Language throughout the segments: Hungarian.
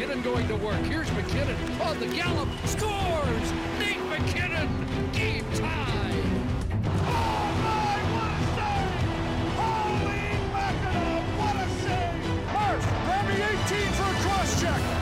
McKinnon going to work. Here's McKinnon on the gallop. Scores! Nate McKinnon! Game tie! Oh my, what a save! Holy mackerel, what a save! Murph, grab the 18 for a cross check.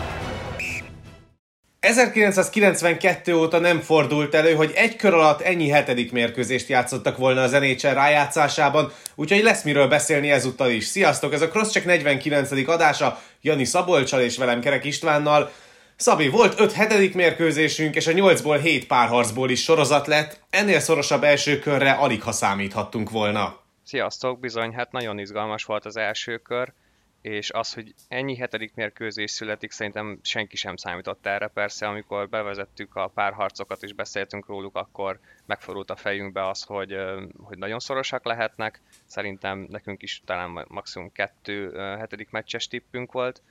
1992 óta nem fordult elő, hogy egy kör alatt ennyi hetedik mérkőzést játszottak volna az NHL rájátszásában, úgyhogy lesz miről beszélni ezúttal is. Sziasztok, ez a Crosscheck 49. adása, Jani Szabolcsal és velem Kerek Istvánnal. Szabi, volt 5 hetedik mérkőzésünk, és a 8-ból 7 párharcból is sorozat lett. Ennél szorosabb első körre alig ha számíthattunk volna. Sziasztok, bizony, hát nagyon izgalmas volt az első kör és az, hogy ennyi hetedik mérkőzés születik, szerintem senki sem számított erre. Persze, amikor bevezettük a párharcokat és beszéltünk róluk, akkor megfordult a fejünkbe az, hogy, hogy nagyon szorosak lehetnek. Szerintem nekünk is talán maximum kettő hetedik meccses tippünk volt.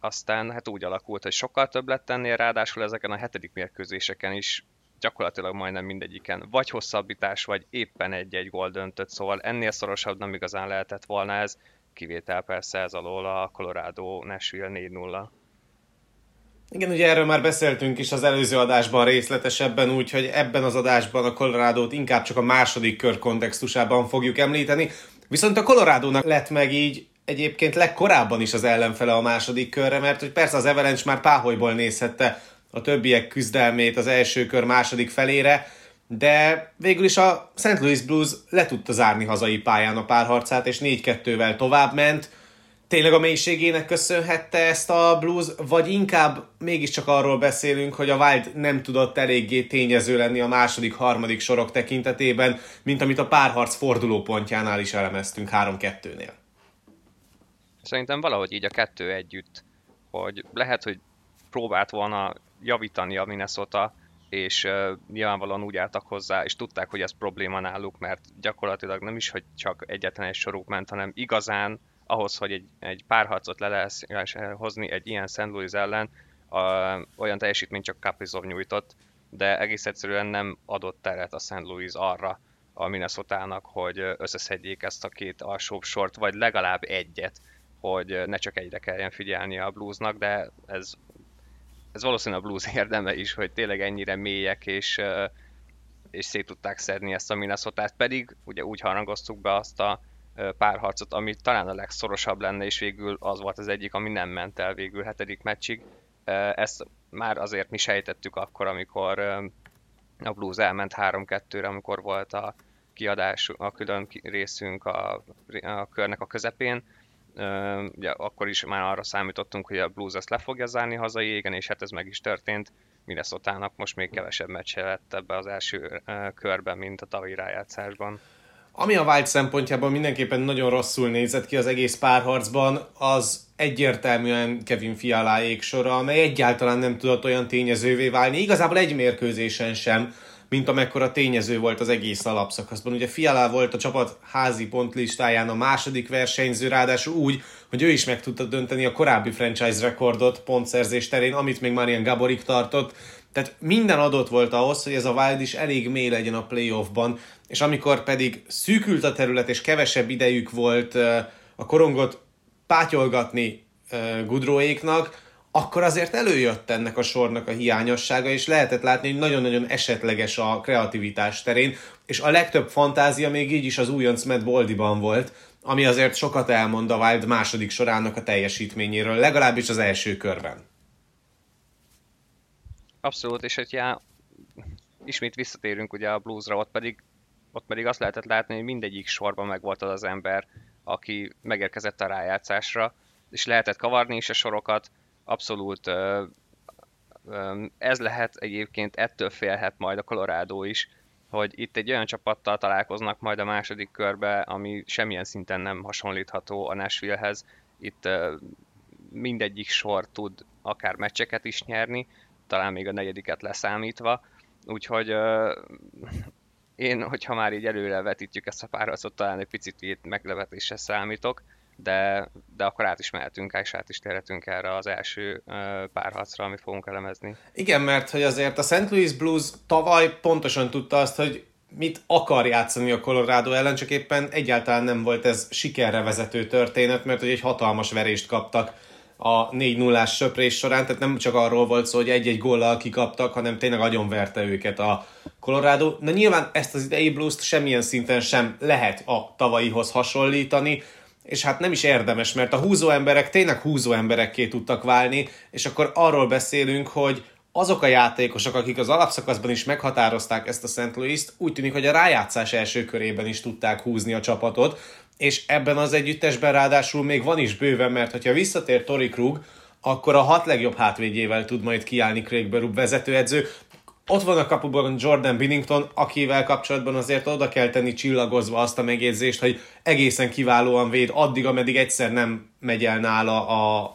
Aztán hát úgy alakult, hogy sokkal több lett ennél, ráadásul ezeken a hetedik mérkőzéseken is gyakorlatilag majdnem mindegyiken vagy hosszabbítás, vagy éppen egy-egy gól döntött, szóval ennél szorosabb nem igazán lehetett volna ez kivétel persze ez alól a Colorado Nashville 4-0. Igen, ugye erről már beszéltünk is az előző adásban részletesebben, úgyhogy ebben az adásban a Colorado-t inkább csak a második kör kontextusában fogjuk említeni. Viszont a colorado lett meg így egyébként legkorábban is az ellenfele a második körre, mert hogy persze az Avalanche már páholyból nézhette a többiek küzdelmét az első kör második felére, de végül is a St. Louis Blues le tudta zárni hazai pályán a párharcát, és 4-2-vel tovább ment. Tényleg a mélységének köszönhette ezt a Blues, vagy inkább mégiscsak arról beszélünk, hogy a Wild nem tudott eléggé tényező lenni a második, harmadik sorok tekintetében, mint amit a párharc fordulópontjánál is elemeztünk 3-2-nél. Szerintem valahogy így a kettő együtt, hogy lehet, hogy próbált volna javítani a Minnesota, és uh, nyilvánvalóan úgy álltak hozzá, és tudták, hogy ez probléma náluk, mert gyakorlatilag nem is, hogy csak egyetlen egy soruk ment, hanem igazán ahhoz, hogy egy, egy párharcot le lehet hozni egy ilyen St. Louis ellen, uh, olyan teljesítményt csak Kaprizov nyújtott, de egész egyszerűen nem adott teret a St. Louis arra a minnesota hogy összeszedjék ezt a két alsóbb sort, vagy legalább egyet, hogy ne csak egyre kelljen figyelni a bluesnak, de ez ez valószínűleg a blues érdeme is, hogy tényleg ennyire mélyek, és, és szét tudták szedni ezt a minnesota pedig ugye úgy harangoztuk be azt a párharcot, ami talán a legszorosabb lenne, és végül az volt az egyik, ami nem ment el végül hetedik meccsig. Ezt már azért mi sejtettük akkor, amikor a Blues elment 3-2-re, amikor volt a kiadás, a külön részünk a, a körnek a közepén, ugye akkor is már arra számítottunk, hogy a Blues ezt le fogja zárni hazai égen, és hát ez meg is történt. minnesota most még kevesebb meccse lett ebbe az első körben, mint a tavalyi rájátszásban. Ami a Wild szempontjában mindenképpen nagyon rosszul nézett ki az egész párharcban, az egyértelműen Kevin Fialáék sora, amely egyáltalán nem tudott olyan tényezővé válni, igazából egy mérkőzésen sem, mint amekkora tényező volt az egész alapszakaszban. Ugye Fiala volt a csapat házi pontlistáján a második versenyző, ráadásul úgy, hogy ő is meg tudta dönteni a korábbi franchise rekordot pontszerzés terén, amit még Marian Gaborik tartott. Tehát minden adott volt ahhoz, hogy ez a Wild is elég mély legyen a playoffban, és amikor pedig szűkült a terület, és kevesebb idejük volt a korongot pátyolgatni Gudróéknak, akkor azért előjött ennek a sornak a hiányossága, és lehetett látni, hogy nagyon-nagyon esetleges a kreativitás terén, és a legtöbb fantázia még így is az újonc Matt Boldiban volt, ami azért sokat elmond a Wild második sorának a teljesítményéről, legalábbis az első körben. Abszolút, és hogyha ismét visszatérünk ugye a bluesra, ott pedig, ott pedig azt lehetett látni, hogy mindegyik sorban megvolt az az ember, aki megérkezett a rájátszásra, és lehetett kavarni is a sorokat, abszolút ez lehet egyébként, ettől félhet majd a Colorado is, hogy itt egy olyan csapattal találkoznak majd a második körbe, ami semmilyen szinten nem hasonlítható a Nashvillehez. Itt mindegyik sor tud akár meccseket is nyerni, talán még a negyediket leszámítva, úgyhogy én, hogyha már így előre vetítjük ezt a párharcot, talán egy picit meglevetésre számítok, de, de akkor át is mehetünk, és át is térhetünk erre az első párharcra, amit fogunk elemezni. Igen, mert hogy azért a St. Louis Blues tavaly pontosan tudta azt, hogy mit akar játszani a Colorado ellen, csak éppen egyáltalán nem volt ez sikerre vezető történet, mert hogy egy hatalmas verést kaptak a 4-0-ás söprés során, tehát nem csak arról volt szó, hogy egy-egy góllal kikaptak, hanem tényleg nagyon verte őket a Colorado. Na nyilván ezt az idei blues semmilyen szinten sem lehet a tavalyihoz hasonlítani, és hát nem is érdemes, mert a húzó emberek tényleg húzó emberekké tudtak válni, és akkor arról beszélünk, hogy azok a játékosok, akik az alapszakaszban is meghatározták ezt a St. Louis-t, úgy tűnik, hogy a rájátszás első körében is tudták húzni a csapatot, és ebben az együttesben ráadásul még van is bőven, mert hogyha visszatér Tori Krug, akkor a hat legjobb hátvédjével tud majd kiállni Craig Berube vezetőedző. Ott van a kapuban Jordan Binnington, akivel kapcsolatban azért oda kell tenni csillagozva azt a megjegyzést, hogy egészen kiválóan véd addig, ameddig egyszer nem megy el nála a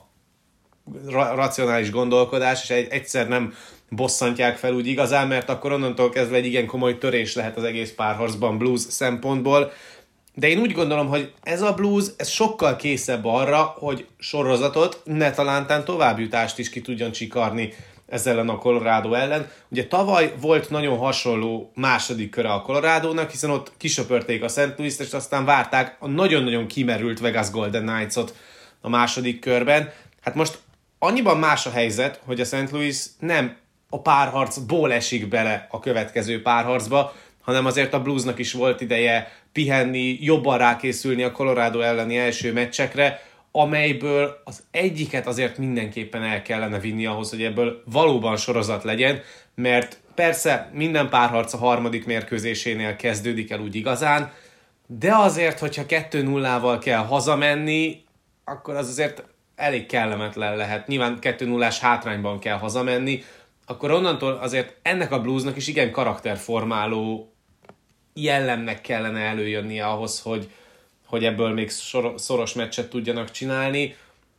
racionális gondolkodás, és egyszer nem bosszantják fel úgy igazán, mert akkor onnantól kezdve egy igen komoly törés lehet az egész párharcban blues szempontból. De én úgy gondolom, hogy ez a blues, ez sokkal készebb arra, hogy sorozatot, ne talántán továbbjutást is ki tudjon csikarni ezzel a Colorado ellen. Ugye tavaly volt nagyon hasonló második köre a Colorado-nak, hiszen ott kisöpörték a St. Louis-t, és aztán várták a nagyon-nagyon kimerült Vegas Golden Knights-ot a második körben. Hát most annyiban más a helyzet, hogy a St. Louis nem a párharcból esik bele a következő párharcba, hanem azért a Bluesnak is volt ideje pihenni, jobban rákészülni a Colorado elleni első meccsekre, amelyből az egyiket azért mindenképpen el kellene vinni ahhoz, hogy ebből valóban sorozat legyen, mert persze minden párharc a harmadik mérkőzésénél kezdődik el úgy igazán, de azért, hogyha 2-0-val kell hazamenni, akkor az azért elég kellemetlen lehet. Nyilván 2-0-ás hátrányban kell hazamenni, akkor onnantól azért ennek a bluesnak is igen karakterformáló jellemnek kellene előjönnie ahhoz, hogy, hogy ebből még szoros meccset tudjanak csinálni.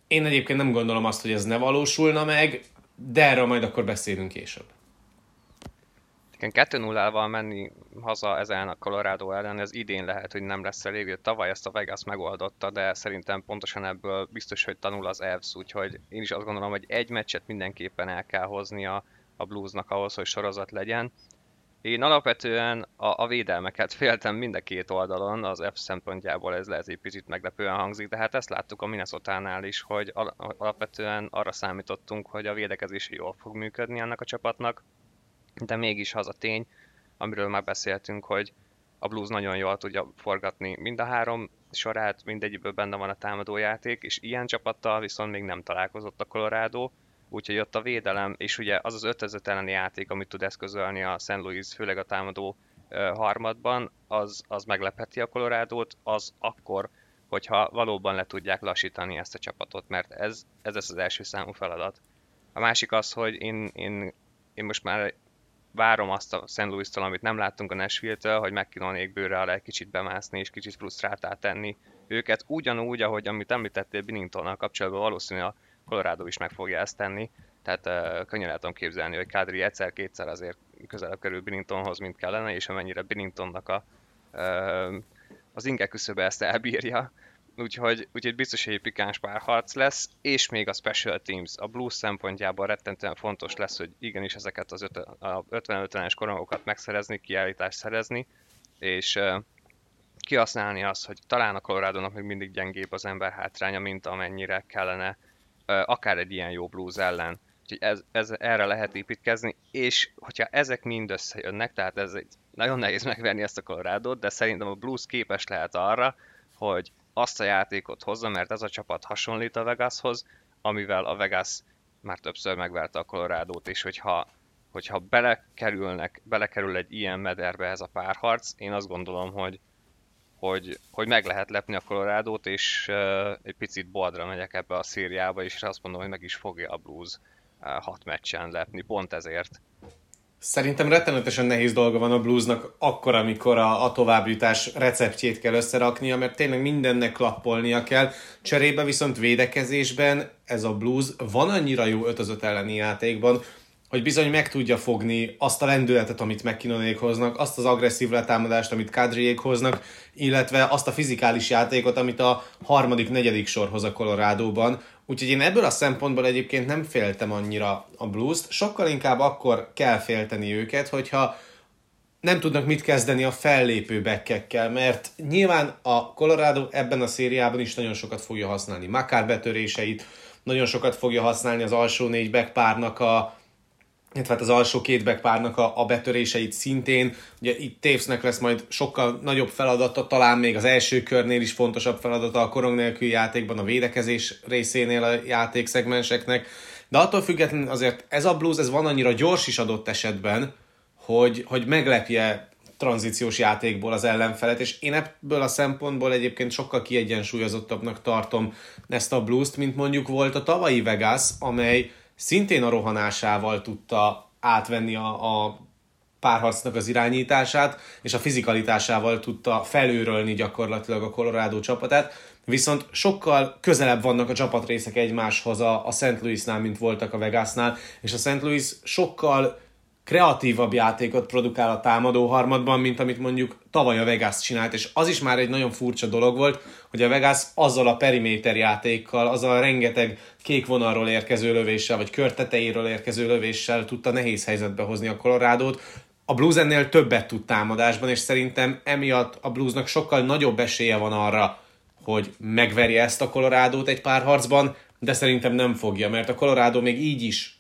Én egyébként nem gondolom azt, hogy ez ne valósulna meg, de erről majd akkor beszélünk később. Igen, 2-0-val menni haza ezen a Colorado ellen, ez idén lehet, hogy nem lesz elég. Tavaly ezt a Vegas megoldotta, de szerintem pontosan ebből biztos, hogy tanul az Evs, úgyhogy én is azt gondolom, hogy egy meccset mindenképpen el kell hozni a, a Bluesnak ahhoz, hogy sorozat legyen. Én alapvetően a, a védelmeket féltem mind a két oldalon, az F szempontjából ez lehet egy picit meglepően hangzik, de hát ezt láttuk a minnesota is, hogy al- alapvetően arra számítottunk, hogy a védekezés jól fog működni ennek a csapatnak, de mégis az a tény, amiről már beszéltünk, hogy a Blues nagyon jól tudja forgatni mind a három sorát, mindegyikből benne van a támadójáték, és ilyen csapattal viszont még nem találkozott a Colorado, úgyhogy ott a védelem, és ugye az az 5 elleni játék, amit tud eszközölni a St. Louis, főleg a támadó harmadban, az, az meglepheti a colorado az akkor, hogyha valóban le tudják lassítani ezt a csapatot, mert ez, ez lesz az első számú feladat. A másik az, hogy én, én, én most már várom azt a St. Louis-tól, amit nem láttunk a Nashville-től, hogy McKinnonék bőre alá egy kicsit bemászni és kicsit frusztráltá tenni őket, ugyanúgy, ahogy amit említettél Binningtonnal kapcsolatban, valószínűleg a Colorado is meg fogja ezt tenni, tehát uh, könnyen el képzelni, hogy Kadri egyszer-kétszer azért közelebb kerül Binningtonhoz, mint kellene, és amennyire Binningtonnak a, uh, az inge küszöbe ezt elbírja, úgyhogy, úgyhogy biztos, hogy egy pikáns párharc lesz, és még a Special Teams. A Blues szempontjából rettentően fontos lesz, hogy igenis ezeket az 50-50-es korongokat megszerezni, kiállítást szerezni, és uh, kihasználni azt, hogy talán a colorado még mindig gyengébb az ember hátránya, mint amennyire kellene akár egy ilyen jó blues ellen. Úgyhogy ez, ez, erre lehet építkezni, és hogyha ezek mind összejönnek, tehát ez egy nagyon nehéz megverni ezt a colorado de szerintem a blues képes lehet arra, hogy azt a játékot hozza, mert ez a csapat hasonlít a Vegashoz, amivel a Vegas már többször megverte a colorado és hogyha, hogyha belekerülnek, belekerül egy ilyen mederbe ez a párharc, én azt gondolom, hogy, hogy, hogy meg lehet lepni a colorado és uh, egy picit boldra megyek ebbe a szériába, és azt mondom, hogy meg is fogja a Blues uh, hat meccsen lepni, pont ezért. Szerintem rettenetesen nehéz dolga van a bluesnak akkor, amikor a, a továbbjutás receptjét kell összeraknia, mert tényleg mindennek klappolnia kell. Cserébe viszont védekezésben ez a blues van annyira jó 5 elleni játékban, hogy bizony meg tudja fogni azt a lendületet, amit McKinnonék hoznak, azt az agresszív letámadást, amit Kadriék hoznak, illetve azt a fizikális játékot, amit a harmadik, negyedik sorhoz a Colorado-ban. Úgyhogy én ebből a szempontból egyébként nem féltem annyira a Blues-t, sokkal inkább akkor kell félteni őket, hogyha nem tudnak mit kezdeni a fellépő bekkekkel, mert nyilván a Colorado ebben a szériában is nagyon sokat fogja használni Makár betöréseit, nagyon sokat fogja használni az alsó négy back párnak a, illetve hát az alsó két backpárnak a, a betöréseit szintén. Ugye itt Tavesnek lesz majd sokkal nagyobb feladata, talán még az első körnél is fontosabb feladata a korong nélkül játékban, a védekezés részénél a játékszegmenseknek. De attól függetlenül azért ez a blues, ez van annyira gyors is adott esetben, hogy, hogy meglepje tranzíciós játékból az ellenfelet, és én ebből a szempontból egyébként sokkal kiegyensúlyozottabbnak tartom ezt a blues mint mondjuk volt a tavalyi Vegas, amely szintén a rohanásával tudta átvenni a, a párharcnak az irányítását, és a fizikalitásával tudta felőrölni gyakorlatilag a Colorado csapatát, viszont sokkal közelebb vannak a csapatrészek egymáshoz a, a St. Louisnál, mint voltak a Vegasnál, és a St. Louis sokkal kreatívabb játékot produkál a támadó harmadban, mint amit mondjuk tavaly a Vegas csinált, és az is már egy nagyon furcsa dolog volt, hogy a Vegas azzal a periméter játékkal, azzal a rengeteg kék vonalról érkező lövéssel, vagy körteteiről érkező lövéssel tudta nehéz helyzetbe hozni a Colorado-t. A Blues ennél többet tud támadásban, és szerintem emiatt a Bluesnak sokkal nagyobb esélye van arra, hogy megverje ezt a Colorado-t egy pár harcban, de szerintem nem fogja, mert a Colorado még így is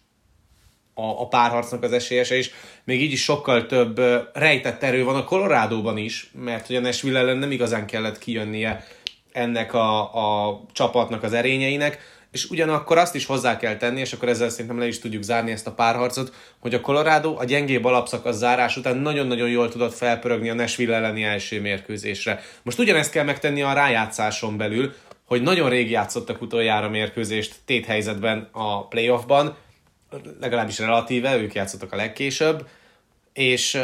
a, a párharcnak az esélyese, és még így is sokkal több rejtett erő van a Colorado-ban is, mert hogy a Nashville ellen nem igazán kellett kijönnie ennek a, a csapatnak az erényeinek, és ugyanakkor azt is hozzá kell tenni, és akkor ezzel szerintem le is tudjuk zárni ezt a párharcot, hogy a Colorado a gyengébb alapszakasz zárás után nagyon-nagyon jól tudott felpörögni a Nashville elleni első mérkőzésre. Most ugyanezt kell megtenni a rájátszáson belül, hogy nagyon rég játszottak utoljára mérkőzést téthelyzetben a playoffban, legalábbis relatíve, ők játszottak a legkésőbb, és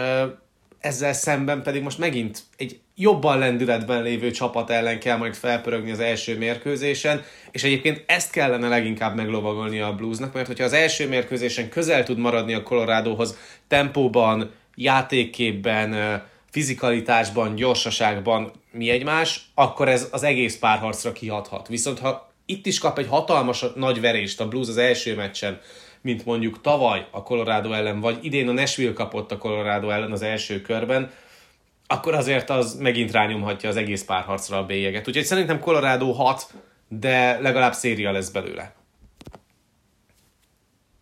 ezzel szemben pedig most megint egy jobban lendületben lévő csapat ellen kell majd felpörögni az első mérkőzésen, és egyébként ezt kellene leginkább meglovagolni a Bluesnak, mert hogyha az első mérkőzésen közel tud maradni a Coloradohoz tempóban, játékképben, fizikalitásban, gyorsaságban mi egymás, akkor ez az egész párharcra kihathat. Viszont ha itt is kap egy hatalmas nagy verést a Blues az első meccsen, mint mondjuk tavaly a Colorado ellen, vagy idén a Nashville kapott a Colorado ellen az első körben, akkor azért az megint rányomhatja az egész párharcra a bélyeget. Úgyhogy szerintem Colorado 6, de legalább széria lesz belőle.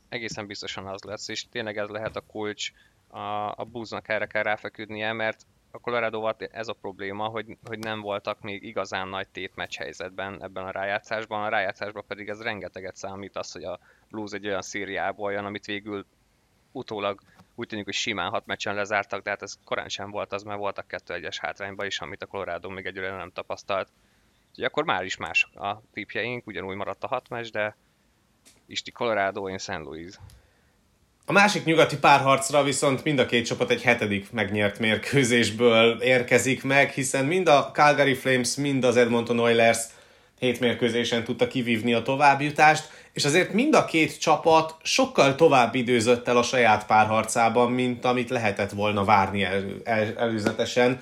Egészen biztosan az lesz, és tényleg ez lehet a kulcs a, a búznak erre kell ráfeküdnie, mert a colorado ez a probléma, hogy, hogy nem voltak még igazán nagy tétmeccs helyzetben ebben a rájátszásban. A rájátszásban pedig ez rengeteget számít az, hogy a Blues egy olyan szériából jön, amit végül utólag úgy tűnik, hogy simán hat meccsen lezártak, de hát ez korán sem volt az, mert voltak kettő egyes hátrányban is, amit a Colorado még egyre nem tapasztalt. Úgyhogy akkor már is más a tipjeink, ugyanúgy maradt a hat meccs, de Isti Colorado, én St. Louis. A másik nyugati párharcra viszont mind a két csapat egy hetedik megnyert mérkőzésből érkezik meg, hiszen mind a Calgary Flames, mind az Edmonton Oilers hét mérkőzésen tudta kivívni a továbbjutást, és azért mind a két csapat sokkal tovább időzött el a saját párharcában, mint amit lehetett volna várni el, el, előzetesen.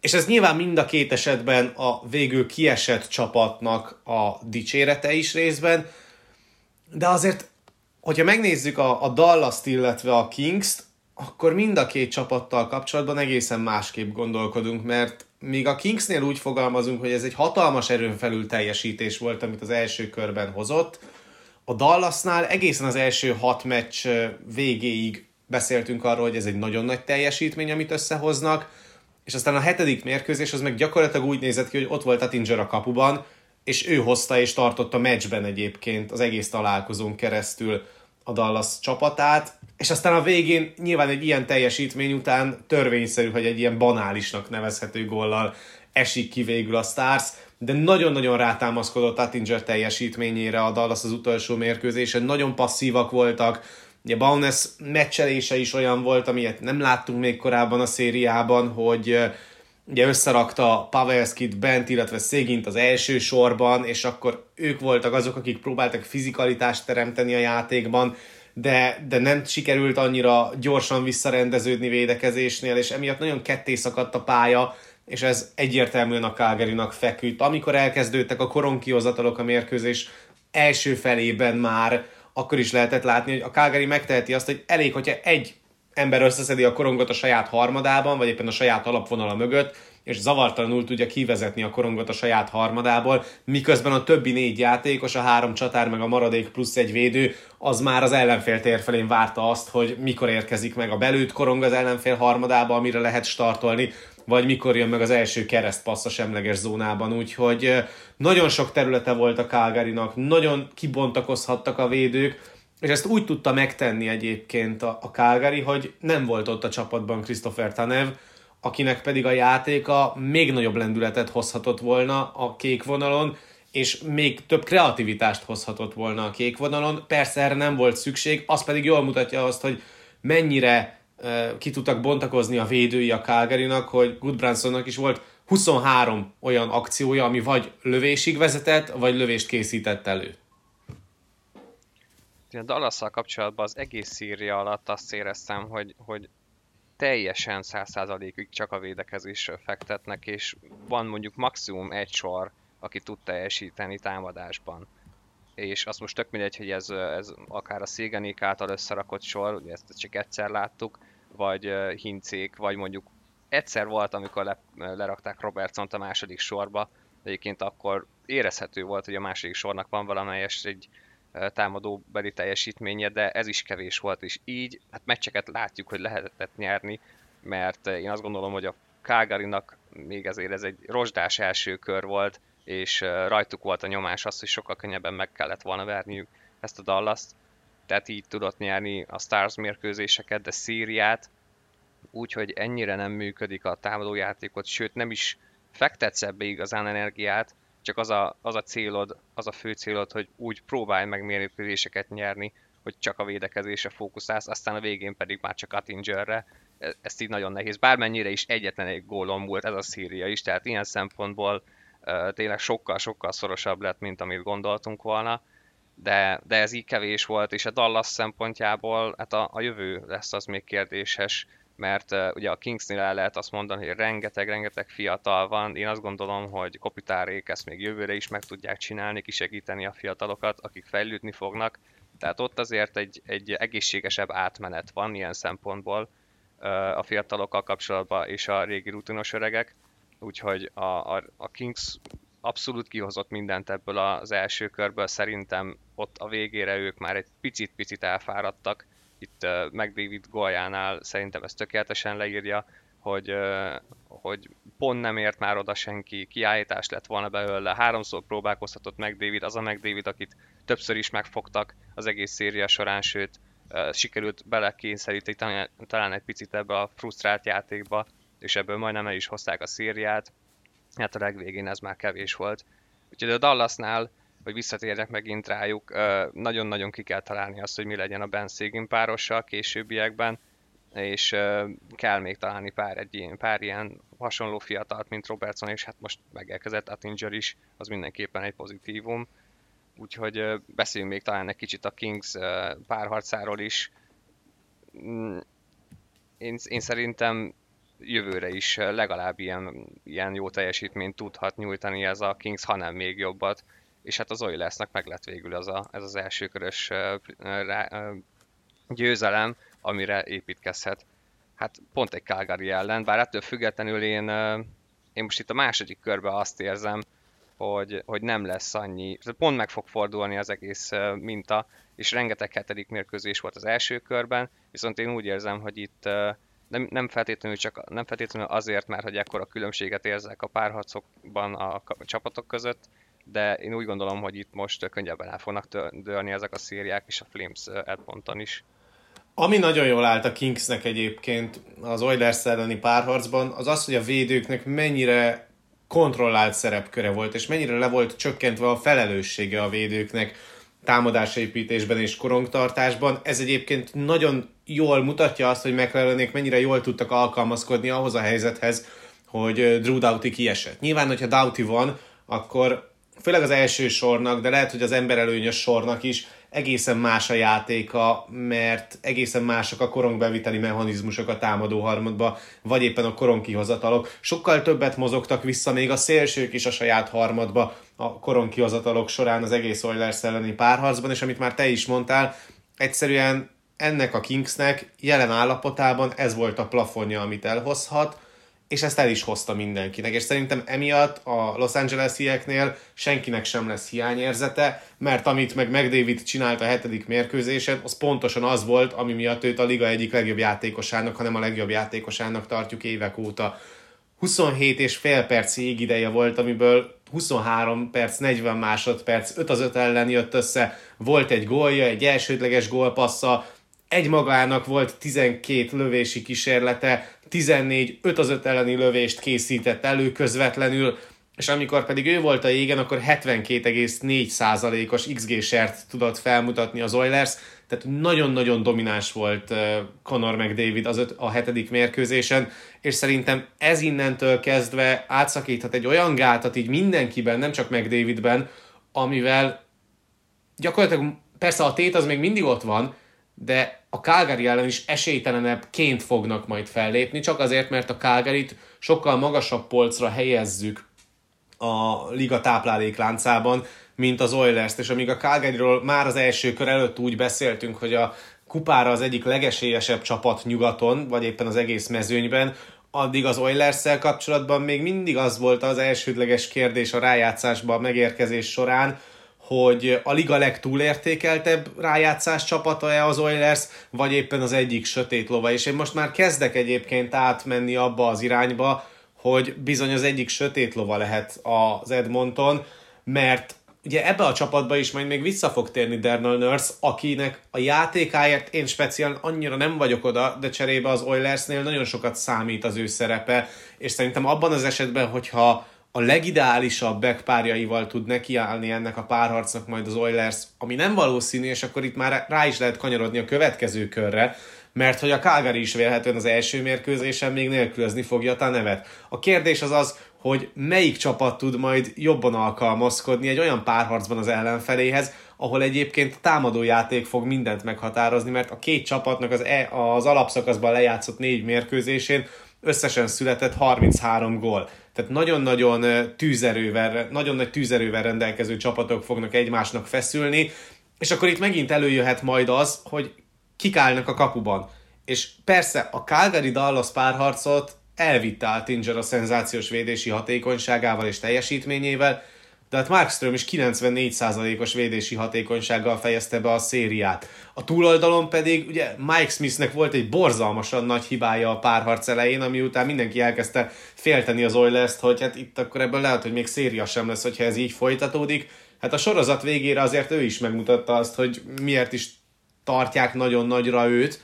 És ez nyilván mind a két esetben a végül kiesett csapatnak a dicsérete is részben, de azért hogyha megnézzük a, a Dallas-t, illetve a Kings-t, akkor mind a két csapattal kapcsolatban egészen másképp gondolkodunk, mert míg a Kingsnél úgy fogalmazunk, hogy ez egy hatalmas erőn felül teljesítés volt, amit az első körben hozott, a Dallasnál egészen az első hat meccs végéig beszéltünk arról, hogy ez egy nagyon nagy teljesítmény, amit összehoznak, és aztán a hetedik mérkőzés az meg gyakorlatilag úgy nézett ki, hogy ott volt Tinger a kapuban, és ő hozta és tartotta meccsben egyébként az egész találkozón keresztül a Dallas csapatát, és aztán a végén nyilván egy ilyen teljesítmény után törvényszerű, hogy egy ilyen banálisnak nevezhető gollal esik ki végül a Stars, de nagyon-nagyon rátámaszkodott Attinger teljesítményére a Dallas az utolsó mérkőzésen, nagyon passzívak voltak, Ugye Baunes meccselése is olyan volt, amilyet nem láttunk még korábban a szériában, hogy ugye összerakta Pavelskit bent, illetve Szégint az első sorban, és akkor ők voltak azok, akik próbáltak fizikalitást teremteni a játékban, de, de nem sikerült annyira gyorsan visszarendeződni védekezésnél, és emiatt nagyon ketté szakadt a pálya, és ez egyértelműen a calgary feküdt. Amikor elkezdődtek a koronkihozatalok a mérkőzés első felében már, akkor is lehetett látni, hogy a Calgary megteheti azt, hogy elég, hogyha egy ember összeszedi a korongot a saját harmadában, vagy éppen a saját alapvonala mögött, és zavartalanul tudja kivezetni a korongot a saját harmadából, miközben a többi négy játékos, a három csatár meg a maradék plusz egy védő, az már az ellenfél térfelén várta azt, hogy mikor érkezik meg a belőtt korong az ellenfél harmadába, amire lehet startolni, vagy mikor jön meg az első keresztpassz a semleges zónában, úgyhogy nagyon sok területe volt a Calgary-nak, nagyon kibontakozhattak a védők, és ezt úgy tudta megtenni egyébként a, a Calgary, hogy nem volt ott a csapatban Christopher Tanev, akinek pedig a játéka még nagyobb lendületet hozhatott volna a kék vonalon, és még több kreativitást hozhatott volna a kék vonalon. Persze erre nem volt szükség, az pedig jól mutatja azt, hogy mennyire ki tudtak bontakozni a védői a Calgary-nak, hogy Goodbransonnak is volt 23 olyan akciója, ami vagy lövésig vezetett, vagy lövést készített elő. A dallas kapcsolatban az egész szíria alatt azt éreztem, hogy, hogy teljesen 100%-ig csak a védekezésről fektetnek, és van mondjuk maximum egy sor, aki tud teljesíteni támadásban. És azt most tök mindegy, hogy ez, ez akár a Szégenék által összerakott sor, ugye ezt csak egyszer láttuk, vagy Hincék, vagy mondjuk egyszer volt, amikor le, lerakták Robertsont a második sorba, egyébként akkor érezhető volt, hogy a második sornak van valamelyes egy támadóbeli teljesítménye, de ez is kevés volt, és így hát meccseket látjuk, hogy lehetett nyerni, mert én azt gondolom, hogy a Calgary-nak még ezért ez egy rozsdás első kör volt, és rajtuk volt a nyomás az, hogy sokkal könnyebben meg kellett volna verniük ezt a Dallas-t, tehát így tudott nyerni a Stars mérkőzéseket, de Szíriát. Úgy, hogy ennyire nem működik a támadójátékot, sőt nem is fektetsz ebbe igazán energiát, csak az a, az a célod, az a fő célod, hogy úgy próbálj meg mérkőzéseket nyerni, hogy csak a védekezésre fókuszálsz, aztán a végén pedig már csak Attingerre. E, ezt így nagyon nehéz. Bármennyire is egyetlen egy gólom volt ez a Szíria is, tehát ilyen szempontból uh, tényleg sokkal-sokkal szorosabb lett, mint amit gondoltunk volna de, de ez így kevés volt, és a Dallas szempontjából hát a, a jövő lesz az még kérdéses, mert uh, ugye a Kingsnél el lehet azt mondani, hogy rengeteg-rengeteg fiatal van, én azt gondolom, hogy Kopitárék ezt még jövőre is meg tudják csinálni, kisegíteni a fiatalokat, akik fejlődni fognak, tehát ott azért egy, egy egészségesebb átmenet van ilyen szempontból uh, a fiatalokkal kapcsolatban és a régi rutinos öregek, úgyhogy a, a, a Kings abszolút kihozott mindent ebből az első körből, szerintem ott a végére ők már egy picit-picit elfáradtak, itt uh, McDavid goljánál szerintem ez tökéletesen leírja, hogy, uh, hogy pont nem ért már oda senki, kiállítás lett volna belőle, háromszor próbálkozhatott McDavid, az a McDavid, akit többször is megfogtak az egész széria során, sőt, uh, sikerült belekényszeríteni talán, talán egy picit ebbe a frusztrált játékba, és ebből majdnem el is hozták a szériát, hát a legvégén ez már kevés volt. Úgyhogy a Dallasnál, hogy visszatérjek megint rájuk, nagyon-nagyon ki kell találni azt, hogy mi legyen a Ben Szégin párossal későbbiekben, és kell még találni pár, egy pár ilyen hasonló fiatalt, mint Robertson, és hát most megérkezett Attinger is, az mindenképpen egy pozitívum. Úgyhogy beszéljünk még talán egy kicsit a Kings párharcáról is. Mm, én, én szerintem jövőre is legalább ilyen, ilyen jó teljesítményt tudhat nyújtani ez a Kings, hanem még jobbat. És hát az Oilersnek meg lett végül az a, ez az első körös győzelem, amire építkezhet. Hát pont egy Calgary ellen, bár ettől függetlenül én, én most itt a második körben azt érzem, hogy, hogy nem lesz annyi, pont meg fog fordulni az egész minta, és rengeteg hetedik mérkőzés volt az első körben, viszont én úgy érzem, hogy itt nem, nem, feltétlenül csak, nem feltétlenül azért, mert hogy ekkora különbséget érzek a párharcokban a csapatok között, de én úgy gondolom, hogy itt most könnyebben el fognak dőlni ezek a szériák, és a Flames Edmonton is. Ami nagyon jól állt a Kingsnek egyébként az Oilers elleni párharcban, az az, hogy a védőknek mennyire kontrollált szerepköre volt, és mennyire le volt csökkentve a felelőssége a védőknek támadásépítésben és korongtartásban. Ez egyébként nagyon jól mutatja azt, hogy McLarenék mennyire jól tudtak alkalmazkodni ahhoz a helyzethez, hogy Drew Doughty kiesett. Nyilván, hogyha Doughty van, akkor főleg az első sornak, de lehet, hogy az emberelőnyös sornak is egészen más a játéka, mert egészen másak a korongbeviteli mechanizmusok a támadó harmadba, vagy éppen a korongkihozatalok. Sokkal többet mozogtak vissza még a szélsők is a saját harmadba a koronkihozatalok során az egész Oilers elleni párharcban, és amit már te is mondtál, egyszerűen ennek a Kingsnek jelen állapotában ez volt a plafonja, amit elhozhat, és ezt el is hozta mindenkinek, és szerintem emiatt a Los Angeles-ieknél senkinek sem lesz hiányérzete, mert amit meg McDavid csinált a hetedik mérkőzésen, az pontosan az volt, ami miatt őt a liga egyik legjobb játékosának, hanem a legjobb játékosának tartjuk évek óta. 27 és fél perc ideje volt, amiből 23 perc, 40 másodperc, 5 az 5 ellen jött össze, volt egy gólja, egy elsődleges gólpassza, egy magának volt 12 lövési kísérlete, 14 5 az 5 elleni lövést készített elő közvetlenül, és amikor pedig ő volt a jégen, akkor 72,4%-os XG-sert tudott felmutatni az Oilers, tehát nagyon-nagyon domináns volt Conor McDavid az öt, a hetedik mérkőzésen, és szerintem ez innentől kezdve átszakíthat egy olyan gátat így mindenkiben, nem csak McDavidben, amivel gyakorlatilag persze a tét az még mindig ott van, de a Calgary ellen is esélytelenebbként fognak majd fellépni, csak azért, mert a calgary sokkal magasabb polcra helyezzük a liga táplálékláncában, mint az Oilers-t, és amíg a calgary már az első kör előtt úgy beszéltünk, hogy a kupára az egyik legesélyesebb csapat nyugaton, vagy éppen az egész mezőnyben, addig az oilers kapcsolatban még mindig az volt az elsődleges kérdés a rájátszásban megérkezés során, hogy a liga legtúlértékeltebb rájátszás csapata-e az Oilers, vagy éppen az egyik sötét lova. És én most már kezdek egyébként átmenni abba az irányba, hogy bizony az egyik sötét lova lehet az Edmonton, mert ugye ebbe a csapatba is majd még vissza fog térni Dernal Nurse, akinek a játékáért én speciál annyira nem vagyok oda, de cserébe az Oilersnél nagyon sokat számít az ő szerepe, és szerintem abban az esetben, hogyha a legideálisabb backpárjaival tud nekiállni ennek a párharcnak majd az Oilers, ami nem valószínű, és akkor itt már rá is lehet kanyarodni a következő körre, mert hogy a Calgary is vélhetően az első mérkőzésen még nélkülözni fogja a nevet. A kérdés az az, hogy melyik csapat tud majd jobban alkalmazkodni egy olyan párharcban az ellenfeléhez, ahol egyébként a támadójáték fog mindent meghatározni, mert a két csapatnak az, e, az alapszakaszban lejátszott négy mérkőzésén összesen született 33 gól. Tehát nagyon-nagyon tűzerővel, nagyon nagy tűzerővel rendelkező csapatok fognak egymásnak feszülni, és akkor itt megint előjöhet majd az, hogy kik állnak a kapuban. És persze a Calgary-Dallas párharcot elvitte Altinger a szenzációs védési hatékonyságával és teljesítményével, de hát Markström is 94%-os védési hatékonysággal fejezte be a szériát. A túloldalon pedig ugye Mike Smithnek volt egy borzalmasan nagy hibája a párharc elején, ami után mindenki elkezdte félteni az oilers hogy hát itt akkor ebből lehet, hogy még széria sem lesz, hogyha ez így folytatódik. Hát a sorozat végére azért ő is megmutatta azt, hogy miért is tartják nagyon nagyra őt,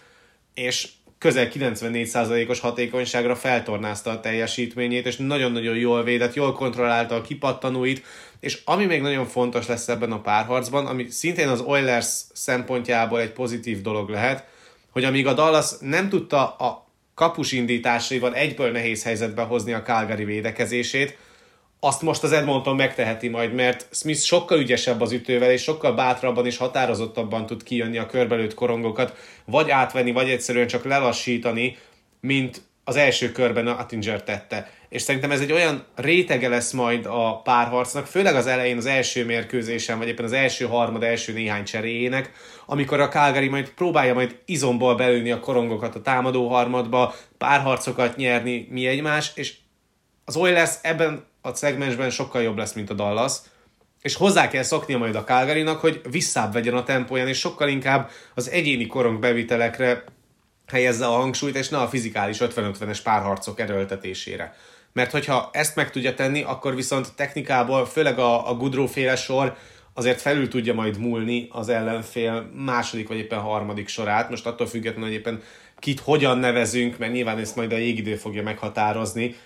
és közel 94%-os hatékonyságra feltornázta a teljesítményét, és nagyon-nagyon jól védett, jól kontrollálta a kipattanóit, és ami még nagyon fontos lesz ebben a párharcban, ami szintén az Oilers szempontjából egy pozitív dolog lehet, hogy amíg a Dallas nem tudta a kapus indításaival egyből nehéz helyzetbe hozni a Calgary védekezését, azt most az Edmonton megteheti majd, mert Smith sokkal ügyesebb az ütővel, és sokkal bátrabban és határozottabban tud kijönni a körbelőtt korongokat, vagy átvenni, vagy egyszerűen csak lelassítani, mint az első körben a Attinger tette. És szerintem ez egy olyan rétege lesz majd a párharcnak, főleg az elején, az első mérkőzésen, vagy éppen az első harmad, első néhány cseréjének, amikor a Calgary majd próbálja majd izomból belülni a korongokat a támadó harmadba, párharcokat nyerni mi egymás, és az Oilers ebben a szegmensben sokkal jobb lesz, mint a Dallas, és hozzá kell szoknia majd a calgary hogy visszább vegyen a tempóján, és sokkal inkább az egyéni korong bevitelekre helyezze a hangsúlyt, és ne a fizikális 50-50-es párharcok erőltetésére. Mert hogyha ezt meg tudja tenni, akkor viszont technikából, főleg a, a Goodrow féle sor azért felül tudja majd múlni az ellenfél második vagy éppen harmadik sorát. Most attól függetlenül, hogy éppen kit hogyan nevezünk, mert nyilván ezt majd a jégidő fogja meghatározni.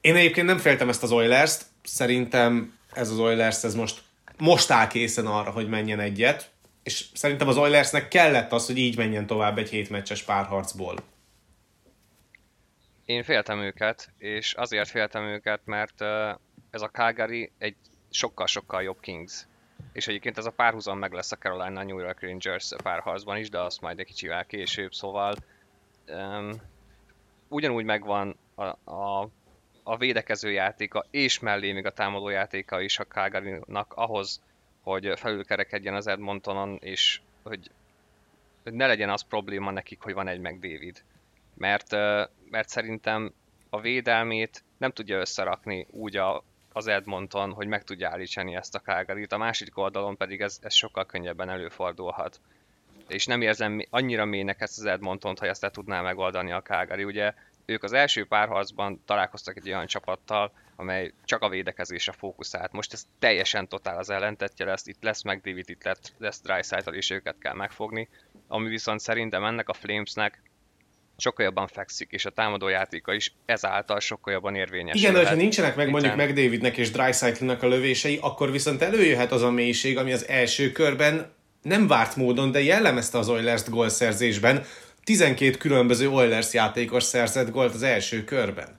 Én egyébként nem féltem ezt az Oilers-t, szerintem ez az Oilers ez most, most áll készen arra, hogy menjen egyet, és szerintem az Oilersnek kellett az, hogy így menjen tovább egy hétmeccses párharcból. Én féltem őket, és azért féltem őket, mert ez a Calgary egy sokkal-sokkal jobb Kings. És egyébként ez a párhuzam meg lesz a Carolina New York Rangers párharcban is, de azt majd egy kicsivel később, szóval um, ugyanúgy megvan a, a, a védekező játéka, és mellé még a támadó játéka is a calgary ahhoz, hogy felülkerekedjen az Edmontonon, és hogy, hogy ne legyen az probléma nekik, hogy van egy meg David. Mert, mert szerintem a védelmét nem tudja összerakni úgy a, az Edmonton, hogy meg tudja állítani ezt a calgary A másik oldalon pedig ez, ez sokkal könnyebben előfordulhat. És nem érzem annyira mélynek ezt az Edmontont, hogy ezt le tudná megoldani a Calgary. Ugye ők az első párharcban találkoztak egy olyan csapattal, amely csak a védekezésre fókuszált. Most ez teljesen totál az ellentetje lesz, itt lesz David, itt lesz, lesz és őket kell megfogni. Ami viszont szerintem ennek a Flamesnek sokkal jobban fekszik, és a támadójátéka is ezáltal sokkal jobban érvényes. Igen, de ha nincsenek meg mondjuk meg Davidnek és Dreisaitl-nek a lövései, akkor viszont előjöhet az a mélység, ami az első körben nem várt módon, de jellemezte az Oilers-t gólszerzésben. 12 különböző Oilers játékos szerzett gólt az első körben.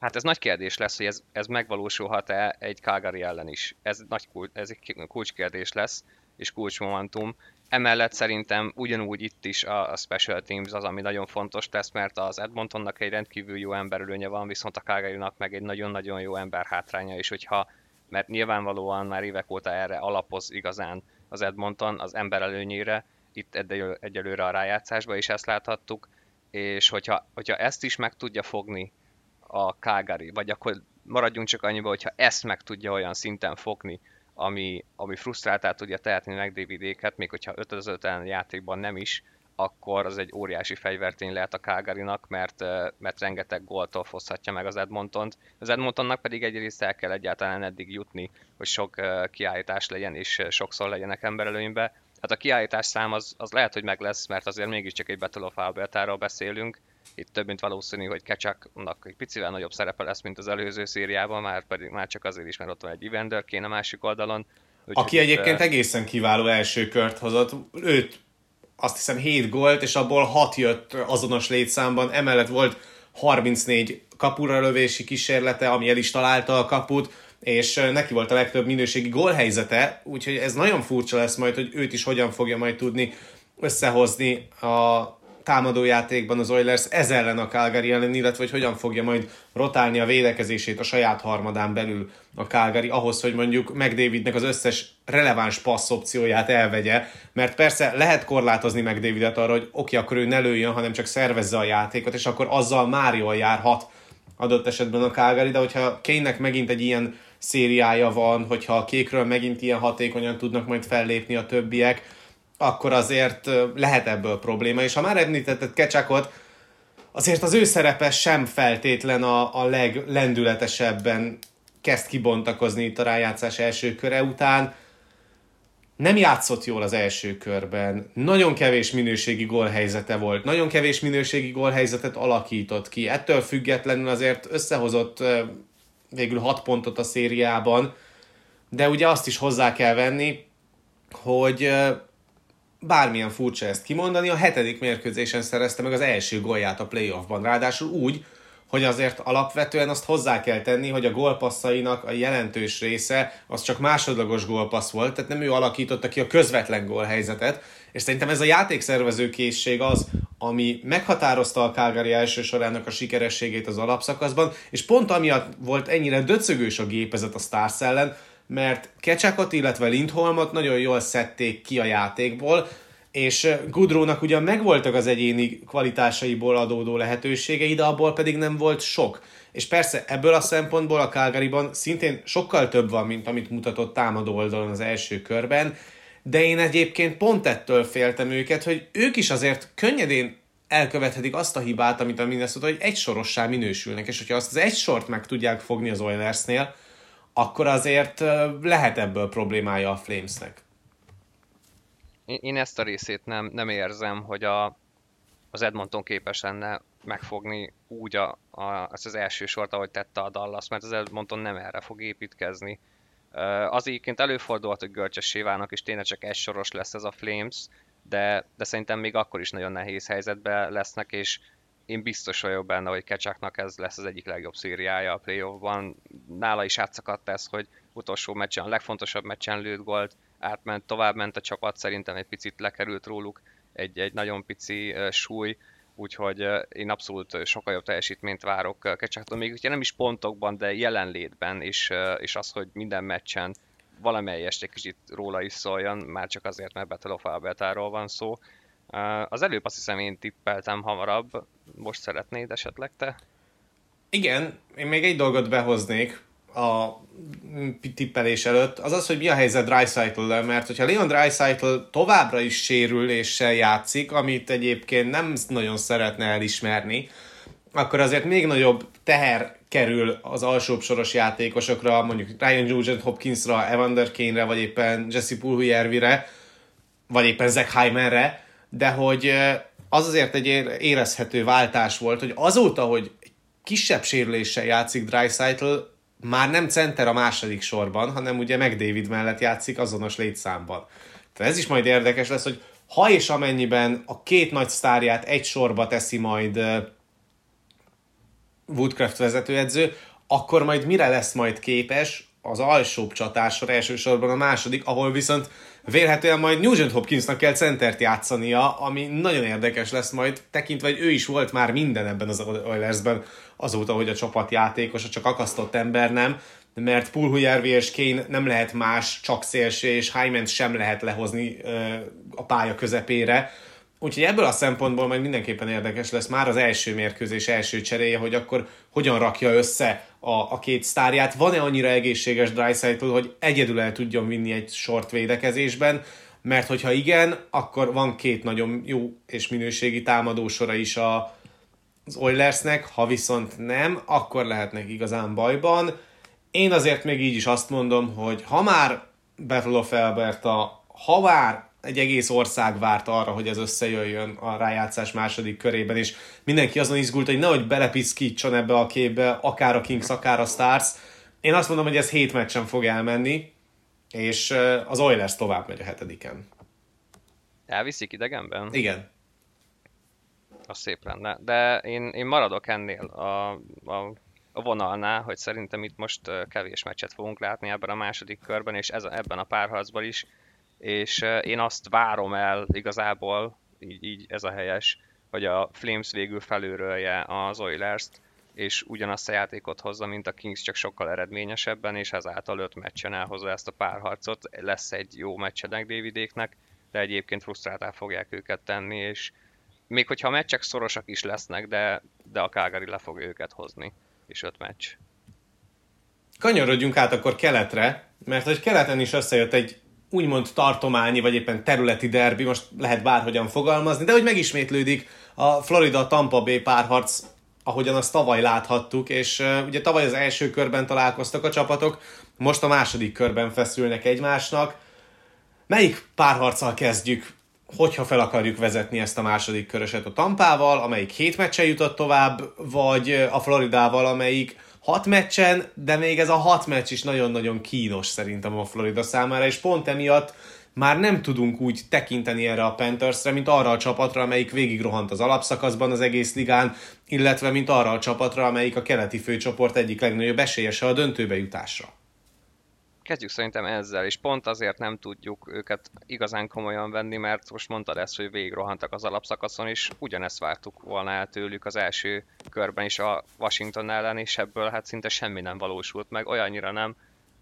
Hát ez nagy kérdés lesz, hogy ez, ez megvalósulhat-e egy Calgary ellen is. Ez, nagy, ez egy kulcskérdés lesz, és kulcsmomentum. Emellett szerintem ugyanúgy itt is a, Special Teams az, ami nagyon fontos lesz, mert az Edmontonnak egy rendkívül jó emberülőnye van, viszont a calgary meg egy nagyon-nagyon jó ember hátránya, és hogyha, mert nyilvánvalóan már évek óta erre alapoz igazán az Edmonton az ember előnyére, itt egyelőre a rájátszásban is ezt láthattuk, és hogyha, hogyha ezt is meg tudja fogni a Calgary, vagy akkor maradjunk csak annyiba, hogyha ezt meg tudja olyan szinten fogni, ami, ami frusztráltá tudja tehetni meg Davidéket, még hogyha 5 játékban nem is, akkor az egy óriási fegyvertény lehet a calgary mert, mert rengeteg góltól foszhatja meg az Edmontont. Az Edmontonnak pedig egyrészt el kell egyáltalán eddig jutni, hogy sok kiállítás legyen, és sokszor legyenek emberelőnybe. Hát a kiállítás szám az, az lehet, hogy meg lesz, mert azért mégiscsak egy Battle of beszélünk, itt több mint valószínű, hogy Kecsaknak egy picivel nagyobb szerepe lesz, mint az előző szériában, már pedig már csak azért is, mert ott van egy Evander kéne a másik oldalon. Úgy, Aki egyébként uh... egészen kiváló első kört hozott, őt azt hiszem 7 gólt, és abból 6 jött azonos létszámban, emellett volt 34 kapura lövési kísérlete, ami el is találta a kaput, és neki volt a legtöbb minőségi gólhelyzete, úgyhogy ez nagyon furcsa lesz majd, hogy őt is hogyan fogja majd tudni összehozni a támadójátékban az Oilers ez ellen a Calgary ellen, illetve hogy hogyan fogja majd rotálni a védekezését a saját harmadán belül a Calgary, ahhoz, hogy mondjuk McDavidnek az összes releváns passz opcióját elvegye, mert persze lehet korlátozni McDavidet arra, hogy oké, akkor ő ne lőjön, hanem csak szervezze a játékot, és akkor azzal már jól járhat adott esetben a Calgary, de hogyha Kénynek megint egy ilyen szériája van, hogyha a kékről megint ilyen hatékonyan tudnak majd fellépni a többiek, akkor azért lehet ebből probléma. És ha már említetted Kecsákot, azért az ő szerepe sem feltétlen a, a leglendületesebben kezd kibontakozni itt a rájátszás első köre után. Nem játszott jól az első körben, nagyon kevés minőségi gólhelyzete volt, nagyon kevés minőségi gólhelyzetet alakított ki. Ettől függetlenül azért összehozott végül 6 pontot a szériában, de ugye azt is hozzá kell venni, hogy bármilyen furcsa ezt kimondani, a hetedik mérkőzésen szerezte meg az első gólját a playoffban. Ráadásul úgy, hogy azért alapvetően azt hozzá kell tenni, hogy a gólpasszainak a jelentős része az csak másodlagos gólpassz volt, tehát nem ő alakította ki a közvetlen gólhelyzetet, és szerintem ez a játékszervező készség az, ami meghatározta a Calgary első sorának a sikerességét az alapszakaszban, és pont amiatt volt ennyire döcögős a gépezet a Stars ellen, mert Kecsakot, illetve Lindholmot nagyon jól szedték ki a játékból, és Gudrónak ugyan megvoltak az egyéni kvalitásaiból adódó lehetőségei, de abból pedig nem volt sok. És persze ebből a szempontból a Calgaryban szintén sokkal több van, mint amit mutatott támadó oldalon az első körben, de én egyébként pont ettől féltem őket, hogy ők is azért könnyedén elkövethetik azt a hibát, amit a Minnesota, hogy egy sorossá minősülnek, és hogyha azt az egy sort meg tudják fogni az Oilersnél, akkor azért lehet ebből problémája a Flamesnek. Én ezt a részét nem, nem érzem, hogy a, az Edmonton képes lenne megfogni úgy a, a, ezt az első sort, ahogy tette a Dallas, mert az Edmonton nem erre fog építkezni. Az egyébként előfordulhat, hogy görcsessé válnak, és tényleg csak egy soros lesz ez a Flames, de, de szerintem még akkor is nagyon nehéz helyzetben lesznek, és én biztos vagyok benne, hogy Kecsáknak ez lesz az egyik legjobb szériája a playoffban. Nála is átszakadt ez, hogy utolsó meccsen, a legfontosabb meccsen lőtt gólt, átment, továbbment a csapat, szerintem egy picit lekerült róluk egy, egy nagyon pici uh, súly, úgyhogy uh, én abszolút sokkal jobb teljesítményt várok uh, Kecsáktól, még ugye nem is pontokban, de jelenlétben, és, és az, hogy minden meccsen valamelyest egy kicsit róla is szóljon, már csak azért, mert Battle of Albertáról van szó, az előbb azt hiszem én tippeltem hamarabb, most szeretnéd esetleg te? Igen, én még egy dolgot behoznék a tippelés előtt, az az, hogy mi a helyzet Dreisaitl-lel, mert hogyha Leon Dreisaitl továbbra is sérül és játszik, amit egyébként nem nagyon szeretne elismerni, akkor azért még nagyobb teher kerül az alsóbb soros játékosokra, mondjuk Ryan Nugent Hopkinsra, Evander Kane-re, vagy éppen Jesse Pulhujärvire, vagy éppen Zach Heimerre, de hogy az azért egy érezhető váltás volt, hogy azóta, hogy kisebb sérüléssel játszik Dreisaitl, már nem center a második sorban, hanem ugye McDavid mellett játszik azonos létszámban. Tehát ez is majd érdekes lesz, hogy ha és amennyiben a két nagy sztárját egy sorba teszi majd Woodcraft vezetőedző, akkor majd mire lesz majd képes az alsóbb csatásra, elsősorban a második, ahol viszont vélhetően majd Nugent Hopkinsnak kell centert játszania, ami nagyon érdekes lesz majd, tekintve, hogy ő is volt már minden ebben az Oilersben azóta, hogy a csapatjátékos, a csak akasztott ember nem, mert Pulhujárvi és Kane nem lehet más, csak szélső, és Hyman sem lehet lehozni a pálya közepére. Úgyhogy ebből a szempontból majd mindenképpen érdekes lesz már az első mérkőzés első cseréje, hogy akkor hogyan rakja össze a, a két sztárját. Van-e annyira egészséges Dreisaitl, hogy egyedül el tudjon vinni egy sort védekezésben, mert hogyha igen, akkor van két nagyon jó és minőségi támadósora is a, az Oilersnek, ha viszont nem, akkor lehetnek igazán bajban. Én azért még így is azt mondom, hogy ha már Buffalo Felberta, ha már egy egész ország várt arra, hogy ez összejöjjön a rájátszás második körében, és mindenki azon izgult, hogy nehogy belepiszkítson ebbe a képbe, akár a Kings, akár a Stars. Én azt mondom, hogy ez hét meccsen fog elmenni, és az Oilers tovább megy a hetediken. Elviszik idegenben? Igen. Az szép lenne. De én, én maradok ennél a, a, a vonalnál, hogy szerintem itt most kevés meccset fogunk látni ebben a második körben, és ez, ebben a párharcban is és én azt várom el igazából, így, így ez a helyes, hogy a Flames végül felőrölje az Oilers-t, és ugyanazt a játékot hozza, mint a Kings, csak sokkal eredményesebben, és ezáltal öt meccsen elhozza ezt a párharcot. Lesz egy jó meccsenek Davidéknek, de egyébként frusztráltá fogják őket tenni, és még hogyha a meccsek szorosak is lesznek, de, de a Calgary le fog őket hozni, és öt meccs. Kanyarodjunk át akkor keletre, mert hogy keleten is összejött egy úgymond tartományi, vagy éppen területi derbi, most lehet bárhogyan fogalmazni, de hogy megismétlődik a Florida-Tampa Bay párharc, ahogyan azt tavaly láthattuk, és uh, ugye tavaly az első körben találkoztak a csapatok, most a második körben feszülnek egymásnak. Melyik párharccal kezdjük, hogyha fel akarjuk vezetni ezt a második köröset a Tampával, amelyik hét meccsen jutott tovább, vagy a Floridával, amelyik hat meccsen, de még ez a hat meccs is nagyon-nagyon kínos szerintem a Florida számára, és pont emiatt már nem tudunk úgy tekinteni erre a Panthersre, mint arra a csapatra, amelyik végigrohant az alapszakaszban az egész ligán, illetve mint arra a csapatra, amelyik a keleti főcsoport egyik legnagyobb esélyese a döntőbe jutásra. Kezdjük szerintem ezzel, és pont azért nem tudjuk őket igazán komolyan venni, mert most mondtad ezt, hogy végigrohantak az alapszakaszon, és ugyanezt vártuk volna el tőlük az első körben is a Washington ellen, és ebből hát szinte semmi nem valósult meg, olyannyira nem,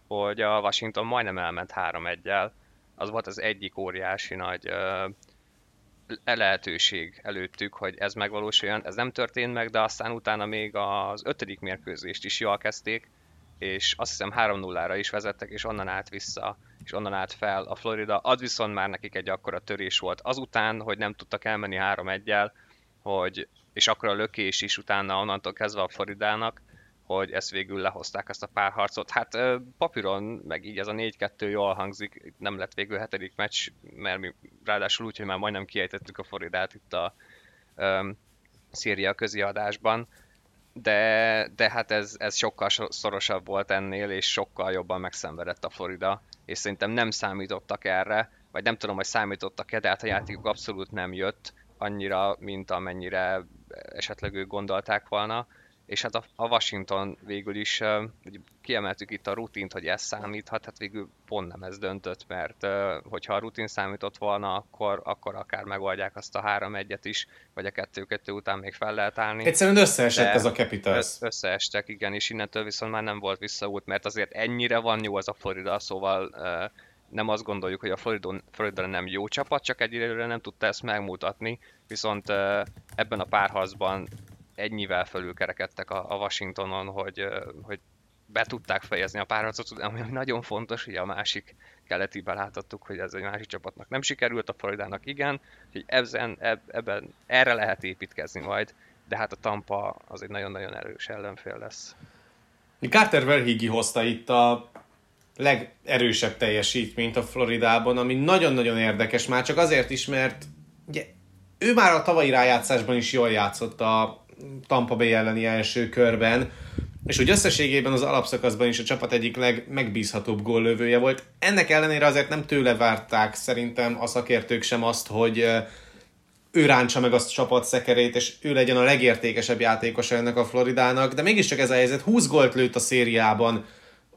hogy a Washington majdnem elment 3-1-el. Az volt az egyik óriási nagy ö, lehetőség előttük, hogy ez megvalósuljon. Ez nem történt meg, de aztán utána még az ötödik mérkőzést is jól kezdték, és azt hiszem 3-0-ra is vezettek, és onnan át vissza, és onnan át fel a Florida. Az viszont már nekik egy akkora törés volt. Azután, hogy nem tudtak elmenni 3-1-el, hogy, és akkor a lökés is utána onnantól kezdve a Floridának, hogy ezt végül lehozták ezt a párharcot. Hát papíron, meg így ez a 4-2 jól hangzik, nem lett végül hetedik meccs, mert mi ráadásul úgy, hogy már majdnem kiejtettük a Floridát itt a um, Szíria köziadásban, de, de hát ez, ez sokkal szorosabb volt ennél, és sokkal jobban megszenvedett a Florida, és szerintem nem számítottak erre, vagy nem tudom, hogy számítottak-e, de hát a játékuk abszolút nem jött annyira, mint amennyire esetleg ők gondolták volna, és hát a, a Washington végül is, uh, kiemeltük itt a rutint, hogy ez számíthat, hát végül pont nem ez döntött, mert hogyha a rutin számított volna, akkor, akkor akár megoldják azt a 3-1-et is, vagy a 2-2 után még fel lehet állni. Egyszerűen összeesett ez a Capitals. Összeestek, igen, és innentől viszont már nem volt visszaút, mert azért ennyire van jó az a Florida, szóval nem azt gondoljuk, hogy a Florida, Florida nem jó csapat, csak egyelőre nem tudta ezt megmutatni, viszont ebben a párharcban ennyivel fölülkerekedtek a, a Washingtonon, hogy, hogy be tudták fejezni a párharcot, ami nagyon fontos, hogy a másik keletiben láthattuk, hogy ez egy másik csapatnak nem sikerült, a Floridának igen, hogy ebben, ebben erre lehet építkezni majd, de hát a Tampa az egy nagyon-nagyon erős ellenfél lesz. Carter Verhigi hozta itt a legerősebb teljesítményt a Floridában, ami nagyon-nagyon érdekes, már csak azért is, mert ugye, ő már a tavalyi rájátszásban is jól játszott a Tampa Bay elleni első körben, és úgy összességében az alapszakaszban is a csapat egyik legmegbízhatóbb góllövője volt. Ennek ellenére azért nem tőle várták szerintem a szakértők sem azt, hogy ő ráncsa meg azt a csapat szekerét, és ő legyen a legértékesebb játékos ennek a Floridának, de mégiscsak ez a helyzet. 20 gólt lőtt a szériában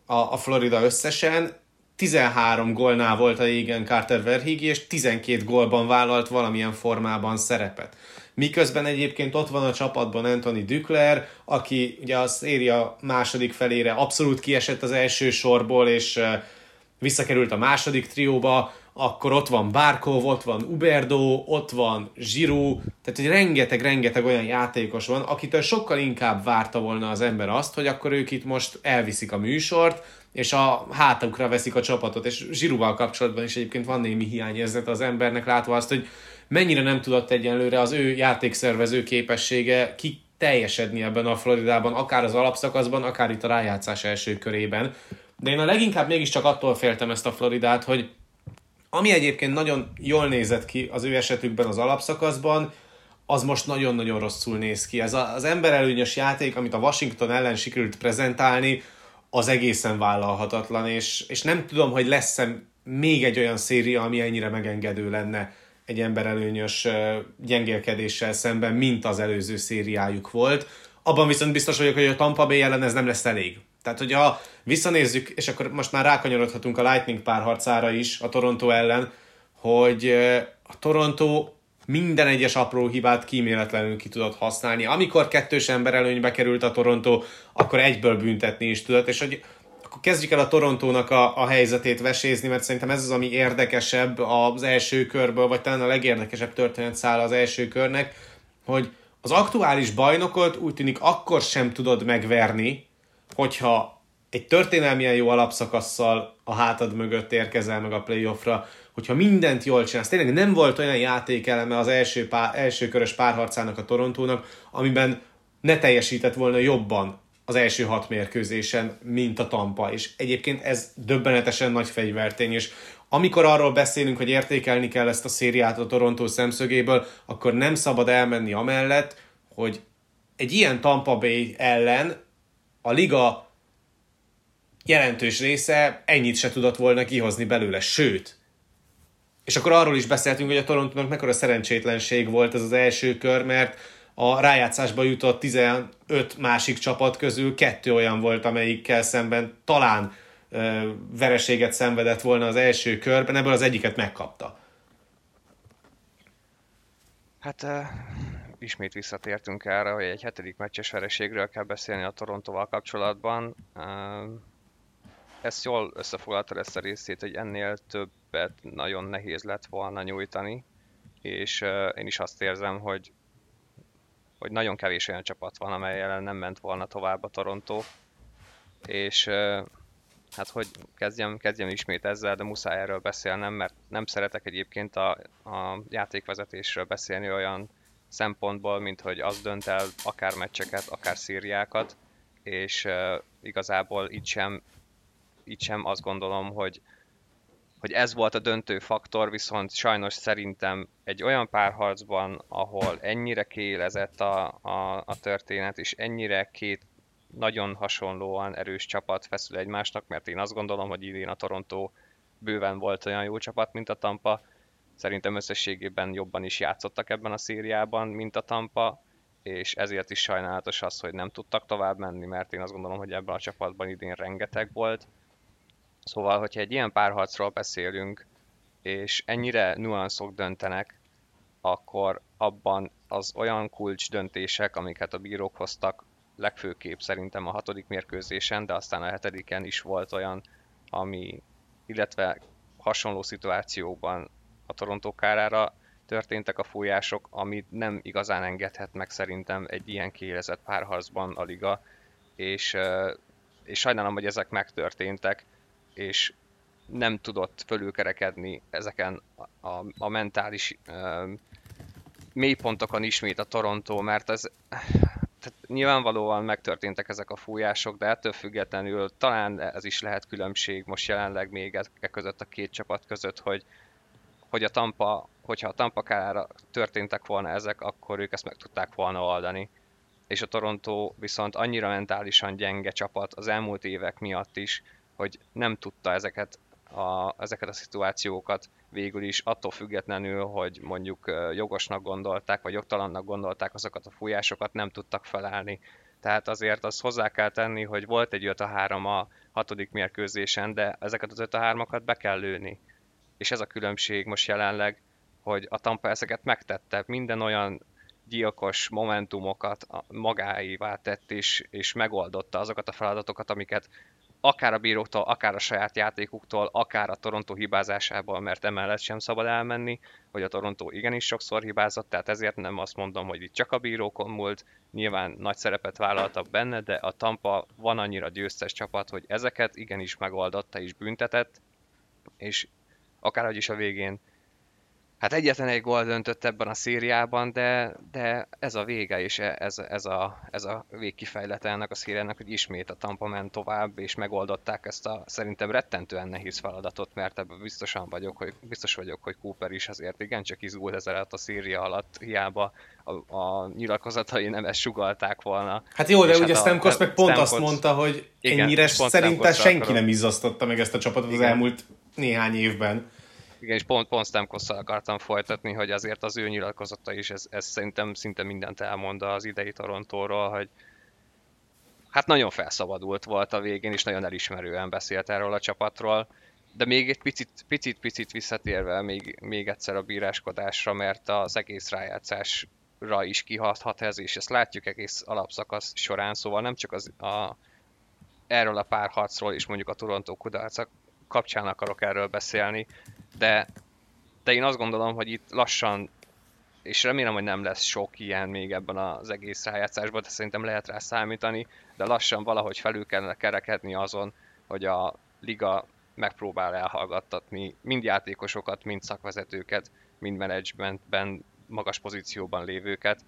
a, a Florida összesen, 13 gólnál volt a igen Carter Verhigi, és 12 gólban vállalt valamilyen formában szerepet. Miközben egyébként ott van a csapatban Anthony Dükler, aki ugye a széria második felére abszolút kiesett az első sorból, és visszakerült a második trióba, akkor ott van Barkov, ott van Uberdo, ott van Giroud, tehát hogy rengeteg-rengeteg olyan játékos van, akitől sokkal inkább várta volna az ember azt, hogy akkor ők itt most elviszik a műsort, és a hátukra veszik a csapatot, és Zsirúval kapcsolatban is egyébként van némi hiányérzet az embernek, látva azt, hogy mennyire nem tudott egyenlőre az ő játékszervező képessége ki teljesedni ebben a Floridában, akár az alapszakaszban, akár itt a rájátszás első körében. De én a leginkább mégiscsak attól féltem ezt a Floridát, hogy ami egyébként nagyon jól nézett ki az ő esetükben az alapszakaszban, az most nagyon-nagyon rosszul néz ki. Ez az emberelőnyös játék, amit a Washington ellen sikerült prezentálni, az egészen vállalhatatlan, és, és nem tudom, hogy lesz-e még egy olyan széria, ami ennyire megengedő lenne egy emberelőnyös gyengélkedéssel szemben, mint az előző szériájuk volt. Abban viszont biztos vagyok, hogy a Tampa Bay ellen ez nem lesz elég. Tehát, hogyha visszanézzük, és akkor most már rákanyarodhatunk a Lightning párharcára is a Toronto ellen, hogy a Toronto minden egyes apró hibát kíméletlenül ki tudott használni. Amikor kettős ember előnybe került a Toronto, akkor egyből büntetni is tudott, és hogy kezdjük el a Torontónak a, a helyzetét vesézni, mert szerintem ez az, ami érdekesebb az első körből, vagy talán a legérdekesebb történet száll az első körnek, hogy az aktuális bajnokot úgy tűnik akkor sem tudod megverni, hogyha egy történelmilyen jó alapszakasszal a hátad mögött érkezel meg a playoffra, hogyha mindent jól csinálsz, tényleg nem volt olyan játékeleme az első, pár, első körös párharcának a Torontónak, amiben ne teljesített volna jobban az első hat mérkőzésen, mint a Tampa, és egyébként ez döbbenetesen nagy fegyvertény, és amikor arról beszélünk, hogy értékelni kell ezt a szériát a Toronto szemszögéből, akkor nem szabad elmenni amellett, hogy egy ilyen Tampa Bay ellen a liga jelentős része ennyit se tudott volna kihozni belőle, sőt, és akkor arról is beszéltünk, hogy a Torontónak mekkora szerencsétlenség volt ez az első kör, mert a rájátszásba jutott 15 másik csapat közül kettő olyan volt, amelyikkel szemben talán ö, vereséget szenvedett volna az első körben, ebből az egyiket megkapta. Hát uh, ismét visszatértünk erre, hogy egy hetedik meccses vereségről kell beszélni a Torontóval kapcsolatban. Uh, ezt jól összefoglalta ezt a részét, hogy ennél többet nagyon nehéz lett volna nyújtani, és uh, én is azt érzem, hogy hogy nagyon kevés olyan csapat van, amely ellen nem ment volna tovább a Toronto, és hát hogy kezdjem, kezdjem ismét ezzel, de muszáj erről beszélnem, mert nem szeretek egyébként a, a játékvezetésről beszélni olyan szempontból, mint hogy az dönt el akár meccseket, akár szíriákat, és uh, igazából itt sem így sem azt gondolom, hogy, hogy ez volt a döntő faktor, viszont sajnos szerintem egy olyan párharcban, ahol ennyire kiélezett a, a, a történet, és ennyire két nagyon hasonlóan erős csapat feszül egymásnak, mert én azt gondolom, hogy idén a Toronto bőven volt olyan jó csapat, mint a Tampa. Szerintem összességében jobban is játszottak ebben a szériában, mint a Tampa, és ezért is sajnálatos az, hogy nem tudtak tovább menni, mert én azt gondolom, hogy ebben a csapatban idén rengeteg volt Szóval, hogyha egy ilyen párharcról beszélünk, és ennyire nuanszok döntenek, akkor abban az olyan kulcs döntések, amiket a bírók hoztak, legfőképp szerintem a hatodik mérkőzésen, de aztán a hetediken is volt olyan, ami, illetve hasonló szituációban a Toronto kárára történtek a fújások, amit nem igazán engedhet meg szerintem egy ilyen kiélezett párharcban a liga, és, és sajnálom, hogy ezek megtörténtek, és nem tudott fölülkerekedni ezeken a, a, mentális uh, mélypontokon ismét a Toronto, mert ez tehát nyilvánvalóan megtörténtek ezek a fújások, de ettől függetlenül talán ez is lehet különbség most jelenleg még e között a két csapat között, hogy, hogy a Tampa, hogyha a Tampa kárára történtek volna ezek, akkor ők ezt meg tudták volna oldani. És a Toronto viszont annyira mentálisan gyenge csapat az elmúlt évek miatt is, hogy nem tudta ezeket a, ezeket a szituációkat végül is attól függetlenül, hogy mondjuk jogosnak gondolták, vagy jogtalannak gondolták azokat a fújásokat, nem tudtak felállni. Tehát azért azt hozzá kell tenni, hogy volt egy 5 a 3 a hatodik mérkőzésen, de ezeket az 5 a 3-akat be kell lőni. És ez a különbség most jelenleg, hogy a Tampa ezeket megtette, minden olyan gyilkos momentumokat magáévá tett, és, és megoldotta azokat a feladatokat, amiket akár a bíróktól, akár a saját játékuktól, akár a Toronto hibázásából, mert emellett sem szabad elmenni, hogy a Toronto igenis sokszor hibázott, tehát ezért nem azt mondom, hogy itt csak a bírókon múlt, nyilván nagy szerepet vállaltak benne, de a Tampa van annyira győztes csapat, hogy ezeket igenis megoldotta és büntetett, és akárhogy is a végén hát egyetlen egy gól döntött ebben a szériában, de, de ez a vége, és e, ez, ez, a, ez a végkifejlete ennek a szériának, hogy ismét a Tampa ment tovább, és megoldották ezt a szerintem rettentően nehéz feladatot, mert ebben biztosan vagyok, hogy, biztos vagyok, hogy Cooper is azért igencsak izgult ez alatt a széria alatt, hiába a, a nyilatkozatai nem ezt sugalták volna. Hát jó, de ugye hát Stamkos meg pont Stamkos, azt mondta, hogy igen, ennyire szerintem senki nem izzasztotta meg ezt a csapatot igen. az elmúlt néhány évben. Igen, és pont, pont Stamkosszal akartam folytatni, hogy azért az ő nyilatkozata is, ez, ez szerintem szinte mindent elmond az idei Torontóról, hogy hát nagyon felszabadult volt a végén, és nagyon elismerően beszélt erről a csapatról. De még egy picit, picit, picit visszatérve még, még egyszer a bíráskodásra, mert az egész rájátszásra is kihathat ez, és ezt látjuk egész alapszakasz során, szóval nem csak az, a, erről a párharcról és mondjuk a Toronto kudarca kapcsán akarok erről beszélni, de, de én azt gondolom, hogy itt lassan, és remélem, hogy nem lesz sok ilyen még ebben az egész rájátszásban, de szerintem lehet rá számítani, de lassan valahogy felül kellene kerekedni azon, hogy a liga megpróbál elhallgattatni mind játékosokat, mind szakvezetőket, mind menedzsmentben magas pozícióban lévőket,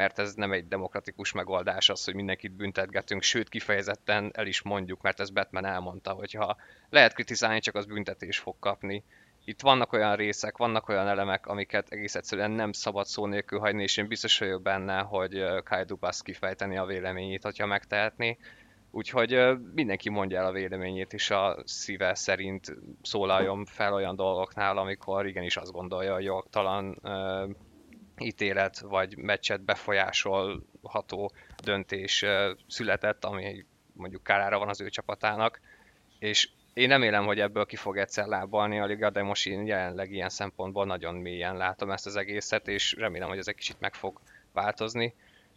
mert ez nem egy demokratikus megoldás az, hogy mindenkit büntetgetünk, sőt kifejezetten el is mondjuk, mert ez Batman elmondta, hogy ha lehet kritizálni, csak az büntetés fog kapni itt vannak olyan részek, vannak olyan elemek, amiket egész egyszerűen nem szabad szó nélkül hagyni, és én biztos vagyok benne, hogy Kai Dubas kifejteni a véleményét, hogyha megtehetné. Úgyhogy mindenki mondja el a véleményét, és a szíve szerint szólaljon fel olyan dolgoknál, amikor igenis azt gondolja, hogy jogtalan ítélet vagy meccset befolyásolható döntés született, ami mondjuk kárára van az ő csapatának, és én remélem, hogy ebből ki fog egyszer lábalni a liga, de most én jelenleg ilyen szempontból nagyon mélyen látom ezt az egészet, és remélem, hogy ez egy kicsit meg fog változni.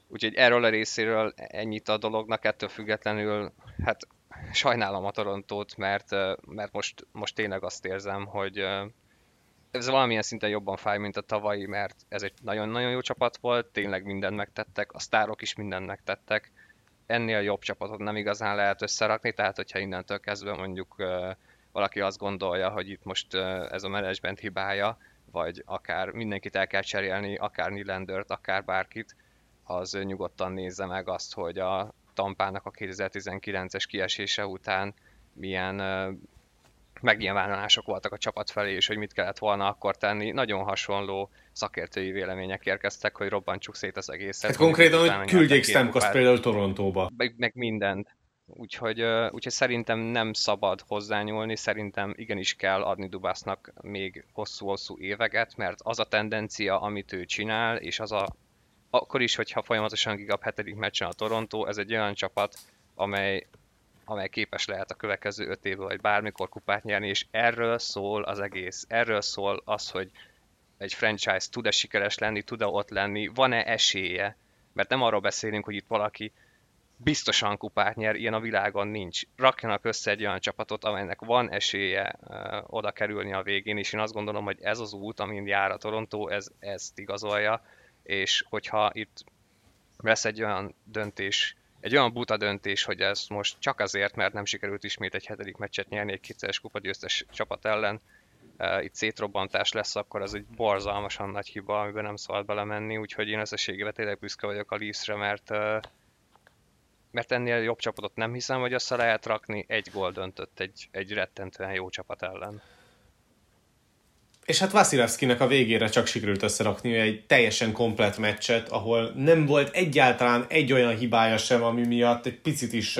Úgyhogy erről a részéről ennyit a dolognak, ettől függetlenül, hát sajnálom a Torontót, mert, mert most, most tényleg azt érzem, hogy ez valamilyen szinten jobban fáj, mint a tavalyi, mert ez egy nagyon-nagyon jó csapat volt, tényleg mindent megtettek, a sztárok is mindent megtettek, ennél jobb csapatot nem igazán lehet összerakni, tehát hogyha innentől kezdve mondjuk valaki azt gondolja, hogy itt most ez a menedzsment hibája, vagy akár mindenkit el kell cserélni, akár Nylandert, akár bárkit, az nyugodtan nézze meg azt, hogy a Tampának a 2019-es kiesése után milyen megnyilvánulások voltak a csapat felé, és hogy mit kellett volna akkor tenni. Nagyon hasonló szakértői vélemények érkeztek, hogy robbantsuk szét az egészet. Hát konkrétan, hogy küldjék Stamkos például Torontóba. Meg, meg mindent. Úgyhogy, úgyhogy szerintem nem szabad hozzányúlni, szerintem igenis kell adni Dubásznak még hosszú-hosszú éveket, mert az a tendencia, amit ő csinál, és az a, akkor is, hogyha folyamatosan gigap hetedik meccsen a Toronto, ez egy olyan csapat, amely amely képes lehet a következő öt évben, vagy bármikor kupát nyerni, és erről szól az egész. Erről szól az, hogy egy franchise tud-e sikeres lenni, tud-e ott lenni, van-e esélye. Mert nem arról beszélünk, hogy itt valaki biztosan kupát nyer, ilyen a világon nincs. Rakjanak össze egy olyan csapatot, amelynek van esélye uh, oda kerülni a végén, és én azt gondolom, hogy ez az út, amin jár a Toronto, ez ezt igazolja, és hogyha itt lesz egy olyan döntés, egy olyan buta döntés, hogy ez most csak azért, mert nem sikerült ismét egy hetedik meccset nyerni egy kétszeres kupagyőztes csapat ellen, uh, itt szétrobbantás lesz, akkor az egy borzalmasan nagy hiba, amiben nem szabad belemenni, úgyhogy én összességében tényleg büszke vagyok a Leafsre, mert uh, mert ennél jobb csapatot nem hiszem, hogy össze lehet rakni, egy gól döntött egy, egy rettentően jó csapat ellen. És hát Vasilevskinek a végére csak sikerült összerakni egy teljesen komplet meccset, ahol nem volt egyáltalán egy olyan hibája sem, ami miatt egy picit is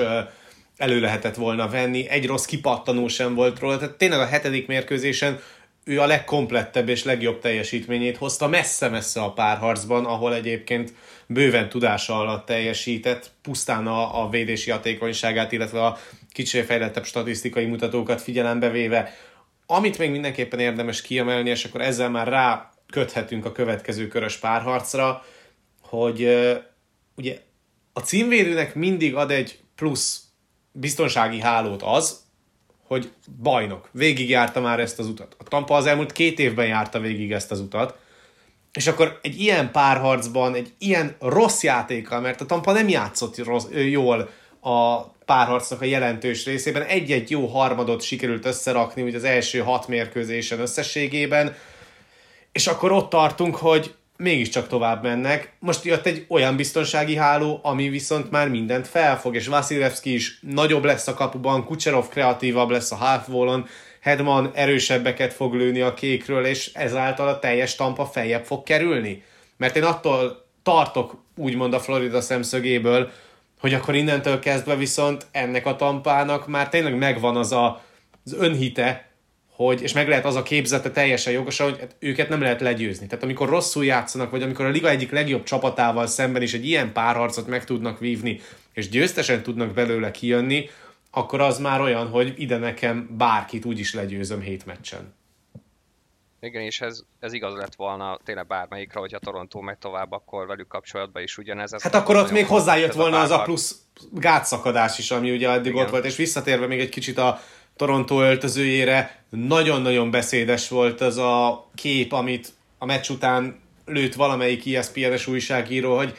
elő lehetett volna venni, egy rossz kipattanó sem volt róla, tehát tényleg a hetedik mérkőzésen ő a legkomplettebb és legjobb teljesítményét hozta messze-messze a párharcban, ahol egyébként bőven tudása alatt teljesített, pusztán a, a védési hatékonyságát, illetve a kicsi fejlettebb statisztikai mutatókat figyelembe véve. Amit még mindenképpen érdemes kiemelni, és akkor ezzel már rá köthetünk a következő körös párharcra, hogy ugye a címvédőnek mindig ad egy plusz biztonsági hálót az, hogy bajnok. Végig járta már ezt az utat. A Tampa az elmúlt két évben járta végig ezt az utat. És akkor egy ilyen párharcban, egy ilyen rossz játékkal, mert a Tampa nem játszott rossz, jól a párharcnak a jelentős részében, egy-egy jó harmadot sikerült összerakni, ugye az első hat mérkőzésen összességében, és akkor ott tartunk, hogy mégiscsak tovább mennek. Most jött egy olyan biztonsági háló, ami viszont már mindent felfog, és Vasilevski is nagyobb lesz a kapuban, Kucherov kreatívabb lesz a half Hedman erősebbeket fog lőni a kékről, és ezáltal a teljes tampa feljebb fog kerülni. Mert én attól tartok, úgymond a Florida szemszögéből, hogy akkor innentől kezdve viszont ennek a tampának már tényleg megvan az a, az önhite, hogy, és meg lehet az a képzete teljesen jogosan, hogy hát őket nem lehet legyőzni. Tehát amikor rosszul játszanak, vagy amikor a liga egyik legjobb csapatával szemben is egy ilyen párharcot meg tudnak vívni, és győztesen tudnak belőle kijönni, akkor az már olyan, hogy ide nekem bárkit úgyis legyőzöm hét meccsen. Igen, és ez, ez igaz lett volna tényleg bármelyikre, hogyha Toronto megy tovább, akkor velük kapcsolatban is ugyanez. Ez hát akkor ott még hozzájött volna az a plusz gátszakadás is, ami ugye addig Igen. ott volt, és visszatérve még egy kicsit a Toronto öltözőjére, nagyon-nagyon beszédes volt az a kép, amit a meccs után lőtt valamelyik ESPN-es újságíró, hogy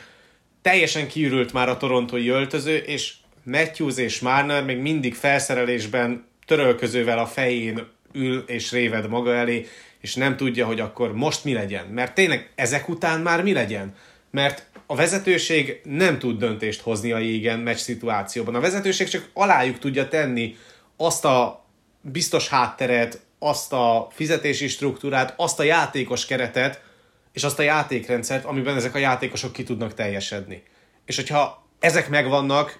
teljesen kiürült már a torontói öltöző, és Matthews és Marner még mindig felszerelésben törölközővel a fején ül és réved maga elé, és nem tudja, hogy akkor most mi legyen. Mert tényleg ezek után már mi legyen? Mert a vezetőség nem tud döntést hozni a jégen meccs szituációban. A vezetőség csak alájuk tudja tenni azt a biztos hátteret, azt a fizetési struktúrát, azt a játékos keretet, és azt a játékrendszert, amiben ezek a játékosok ki tudnak teljesedni. És hogyha ezek megvannak,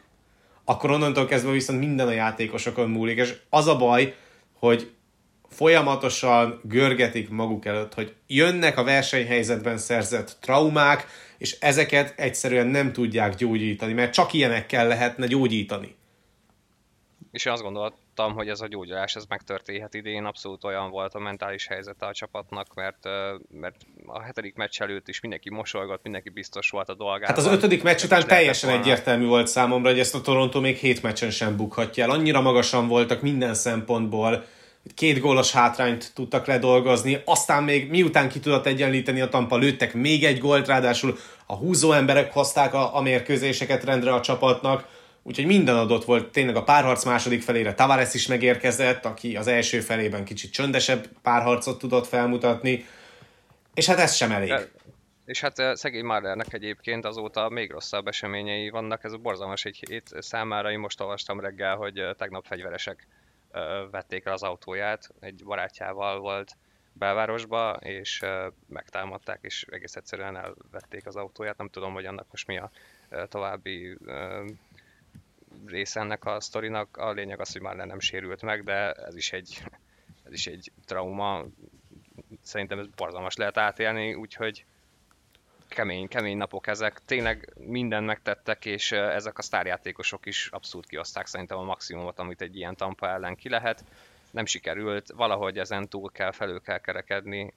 akkor onnantól kezdve viszont minden a játékosokon múlik, és az a baj, hogy folyamatosan görgetik maguk előtt, hogy jönnek a versenyhelyzetben szerzett traumák, és ezeket egyszerűen nem tudják gyógyítani, mert csak ilyenekkel lehetne gyógyítani. És én azt gondoltam, hogy ez a gyógyulás ez megtörténhet idén, abszolút olyan volt a mentális helyzete a csapatnak, mert, mert a hetedik meccs előtt is mindenki mosolygott, mindenki biztos volt a dolgában. Hát az ötödik meccs után teljesen volna. egyértelmű volt számomra, hogy ezt a Toronto még hét meccsen sem bukhatja el. Annyira magasan voltak minden szempontból, két gólos hátrányt tudtak ledolgozni, aztán még miután ki tudott egyenlíteni a Tampa, lőttek még egy gólt, ráadásul a húzó emberek hozták a, a mérkőzéseket rendre a csapatnak, úgyhogy minden adott volt, tényleg a párharc második felére Tavares is megérkezett, aki az első felében kicsit csöndesebb párharcot tudott felmutatni, és hát ez sem elég. De, és hát eh, szegény Marlernek egyébként azóta még rosszabb eseményei vannak, ez a borzalmas egy hét számára, én most olvastam reggel, hogy eh, tegnap fegyveresek vették el az autóját, egy barátjával volt belvárosba, és megtámadták, és egész egyszerűen elvették az autóját. Nem tudom, hogy annak most mi a további része ennek a sztorinak. A lényeg az, hogy már nem sérült meg, de ez is egy, ez is egy trauma. Szerintem ez borzalmas lehet átélni, úgyhogy kemény, kemény napok ezek. Tényleg mindent megtettek, és ezek a sztárjátékosok is abszolút kioszták szerintem a maximumot, amit egy ilyen tampa ellen ki lehet. Nem sikerült, valahogy ezen túl kell, felül kell kerekedni.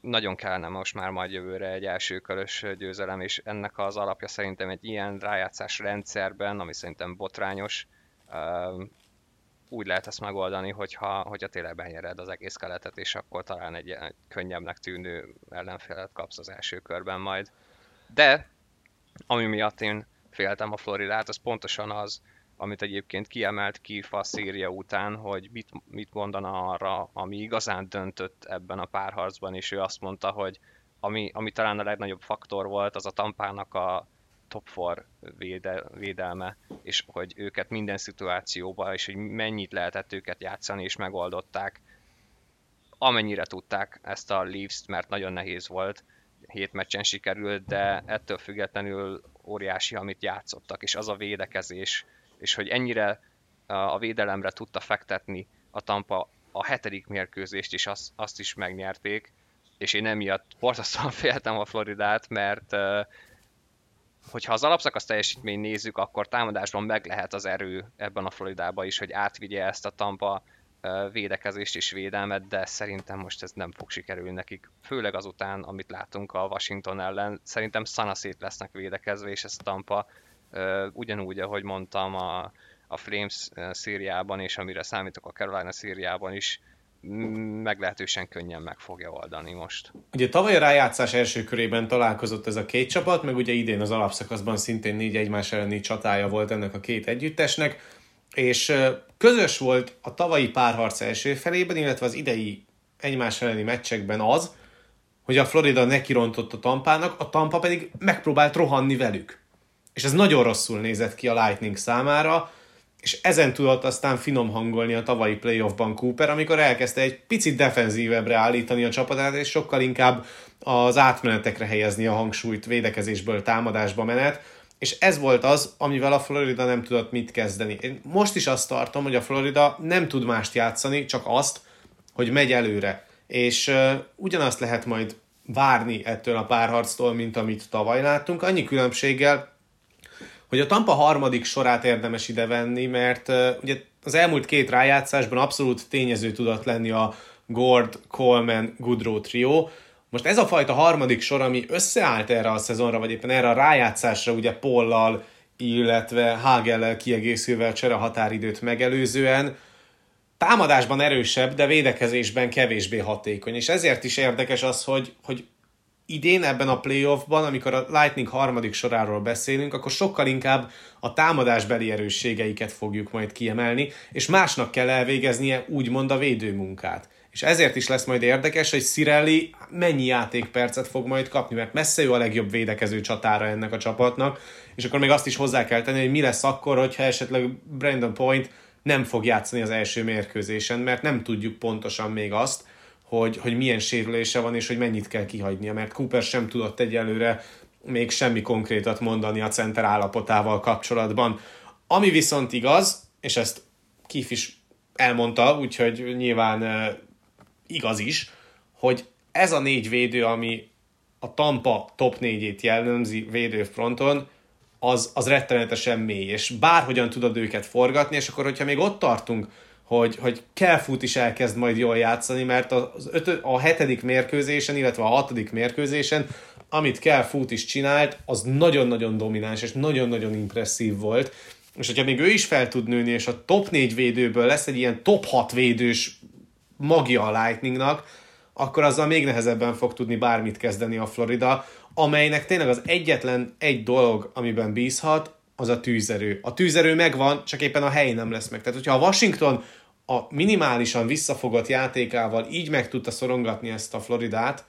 nagyon kellene most már majd jövőre egy első körös győzelem, és ennek az alapja szerintem egy ilyen rájátszás rendszerben, ami szerintem botrányos, úgy lehet ezt megoldani, hogyha, hogyha tényleg benyered az egész keletet, és akkor talán egy, egy könnyebbnek tűnő ellenfélet kapsz az első körben majd. De, ami miatt én féltem a Floridát, az pontosan az, amit egyébként kiemelt ki a Szíria után, hogy mit, mit mondana arra, ami igazán döntött ebben a párharcban, és ő azt mondta, hogy ami, ami talán a legnagyobb faktor volt, az a tampának a top 4 véde, védelme, és hogy őket minden szituációban, és hogy mennyit lehetett őket játszani, és megoldották, amennyire tudták ezt a Leafs-t, mert nagyon nehéz volt, hét meccsen sikerült, de ettől függetlenül óriási, amit játszottak, és az a védekezés, és hogy ennyire a védelemre tudta fektetni a Tampa a hetedik mérkőzést is, azt, azt is megnyerték, és én emiatt borzasztóan féltem a Floridát, mert hogyha az alapszakasz teljesítményt nézzük, akkor támadásban meg lehet az erő ebben a Floridában is, hogy átvigye ezt a Tampa védekezést és védelmet, de szerintem most ez nem fog sikerülni nekik. Főleg azután, amit látunk a Washington ellen, szerintem szanaszét lesznek védekezve, és ez a Tampa ugyanúgy, ahogy mondtam, a, a Flames szériában, és amire számítok a Carolina szériában is, meglehetősen könnyen meg fogja oldani most. Ugye tavaly a rájátszás első körében találkozott ez a két csapat, meg ugye idén az alapszakaszban szintén négy egymás elleni csatája volt ennek a két együttesnek, és közös volt a tavalyi párharc első felében, illetve az idei egymás elleni meccsekben az, hogy a Florida nekirontott a Tampának, a Tampa pedig megpróbált rohanni velük. És ez nagyon rosszul nézett ki a Lightning számára, és ezen tudott aztán finom hangolni a tavalyi playoffban Cooper, amikor elkezdte egy picit defenzívebbre állítani a csapatát, és sokkal inkább az átmenetekre helyezni a hangsúlyt védekezésből támadásba menet, és ez volt az, amivel a Florida nem tudott mit kezdeni. Én most is azt tartom, hogy a Florida nem tud mást játszani, csak azt, hogy megy előre. És uh, ugyanazt lehet majd várni ettől a párharctól, mint amit tavaly láttunk, annyi különbséggel, hogy a Tampa harmadik sorát érdemes ide venni, mert ugye az elmúlt két rájátszásban abszolút tényező tudott lenni a Gord, Coleman, Goodrow trio. Most ez a fajta harmadik sor, ami összeállt erre a szezonra, vagy éppen erre a rájátszásra, ugye Pollal, illetve Hagellel kiegészülve csere határidőt megelőzően, támadásban erősebb, de védekezésben kevésbé hatékony. És ezért is érdekes az, hogy, hogy idén ebben a playoffban, amikor a Lightning harmadik soráról beszélünk, akkor sokkal inkább a támadásbeli erősségeiket fogjuk majd kiemelni, és másnak kell elvégeznie úgymond a védőmunkát. És ezért is lesz majd érdekes, hogy Cirelli mennyi játékpercet fog majd kapni, mert messze ő a legjobb védekező csatára ennek a csapatnak, és akkor még azt is hozzá kell tenni, hogy mi lesz akkor, hogyha esetleg Brandon Point nem fog játszani az első mérkőzésen, mert nem tudjuk pontosan még azt, hogy, hogy milyen sérülése van, és hogy mennyit kell kihagynia, mert Cooper sem tudott egyelőre még semmi konkrétat mondani a center állapotával kapcsolatban. Ami viszont igaz, és ezt Kif is elmondta, úgyhogy nyilván uh, igaz is, hogy ez a négy védő, ami a Tampa top négyét jellemzi védőfronton, az, az rettenetesen mély, és bárhogyan tudod őket forgatni, és akkor, hogyha még ott tartunk, hogy, hogy Kelfut is elkezd majd jól játszani, mert az ötö, a hetedik mérkőzésen, illetve a hatodik mérkőzésen, amit Kelfut is csinált, az nagyon-nagyon domináns, és nagyon-nagyon impresszív volt. És hogyha még ő is fel tud nőni, és a top 4 védőből lesz egy ilyen top 6 védős magja a Lightningnak, akkor azzal még nehezebben fog tudni bármit kezdeni a Florida, amelynek tényleg az egyetlen egy dolog, amiben bízhat, az a tűzerő. A tűzerő megvan, csak éppen a hely nem lesz meg. Tehát, hogyha a Washington a minimálisan visszafogott játékával így meg tudta szorongatni ezt a Floridát,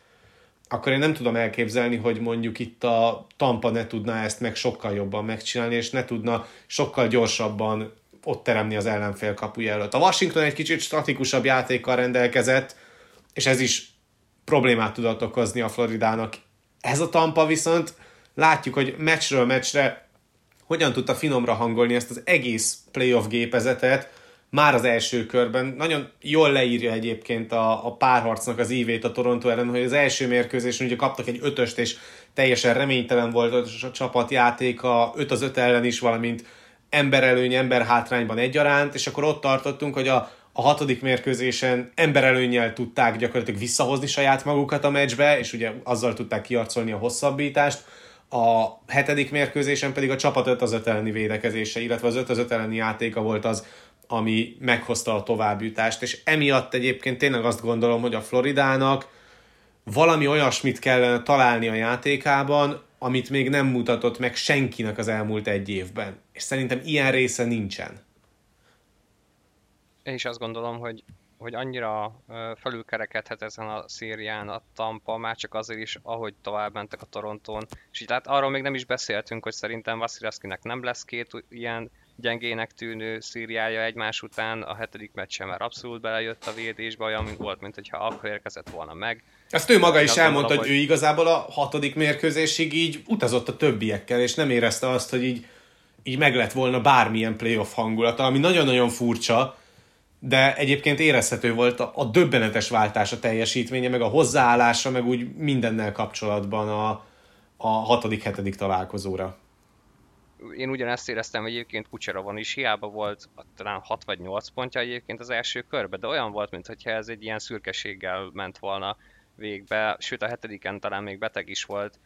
akkor én nem tudom elképzelni, hogy mondjuk itt a Tampa ne tudná ezt meg sokkal jobban megcsinálni, és ne tudna sokkal gyorsabban ott teremni az ellenfél kapuja előtt. A Washington egy kicsit statikusabb játékkal rendelkezett, és ez is problémát tudott okozni a Floridának. Ez a Tampa viszont látjuk, hogy meccsről meccsre hogyan tudta finomra hangolni ezt az egész playoff gépezetet, már az első körben. Nagyon jól leírja egyébként a, a párharcnak az ívét a Toronto ellen, hogy az első mérkőzésen ugye kaptak egy ötöst, és teljesen reménytelen volt a csapatjátéka, 5 az 5 ellen is, valamint emberelőny, ember hátrányban egyaránt, és akkor ott tartottunk, hogy a, a hatodik mérkőzésen emberelőnyel tudták gyakorlatilag visszahozni saját magukat a meccsbe, és ugye azzal tudták kiarcolni a hosszabbítást. A hetedik mérkőzésen pedig a csapat 5 az 5 elleni védekezése, illetve az 5 az 5 elleni játéka volt az, ami meghozta a továbbjutást, és emiatt egyébként tényleg azt gondolom, hogy a Floridának valami olyasmit kellene találni a játékában, amit még nem mutatott meg senkinek az elmúlt egy évben. És szerintem ilyen része nincsen. Én is azt gondolom, hogy, hogy annyira felülkerekedhet ezen a szérián a Tampa, már csak azért is, ahogy tovább mentek a Torontón. És így hát arról még nem is beszéltünk, hogy szerintem Vasilevskinek nem lesz két ilyen gyengének tűnő szíriája egymás után, a hetedik meccsen már abszolút belejött a védésbe, olyan mint volt, mint hogyha akkor érkezett volna meg. Ezt ő maga is elmondta, hogy ő igazából a hatodik mérkőzésig így utazott a többiekkel, és nem érezte azt, hogy így, így meg lett volna bármilyen playoff hangulata, ami nagyon-nagyon furcsa, de egyébként érezhető volt a, a döbbenetes váltás a teljesítménye, meg a hozzáállása, meg úgy mindennel kapcsolatban a, a hatodik-hetedik találkozóra én ugyanezt éreztem egyébként van is, hiába volt talán 6 vagy 8 pontja egyébként az első körbe, de olyan volt, mintha ez egy ilyen szürkeséggel ment volna végbe, sőt a hetediken talán még beteg is volt,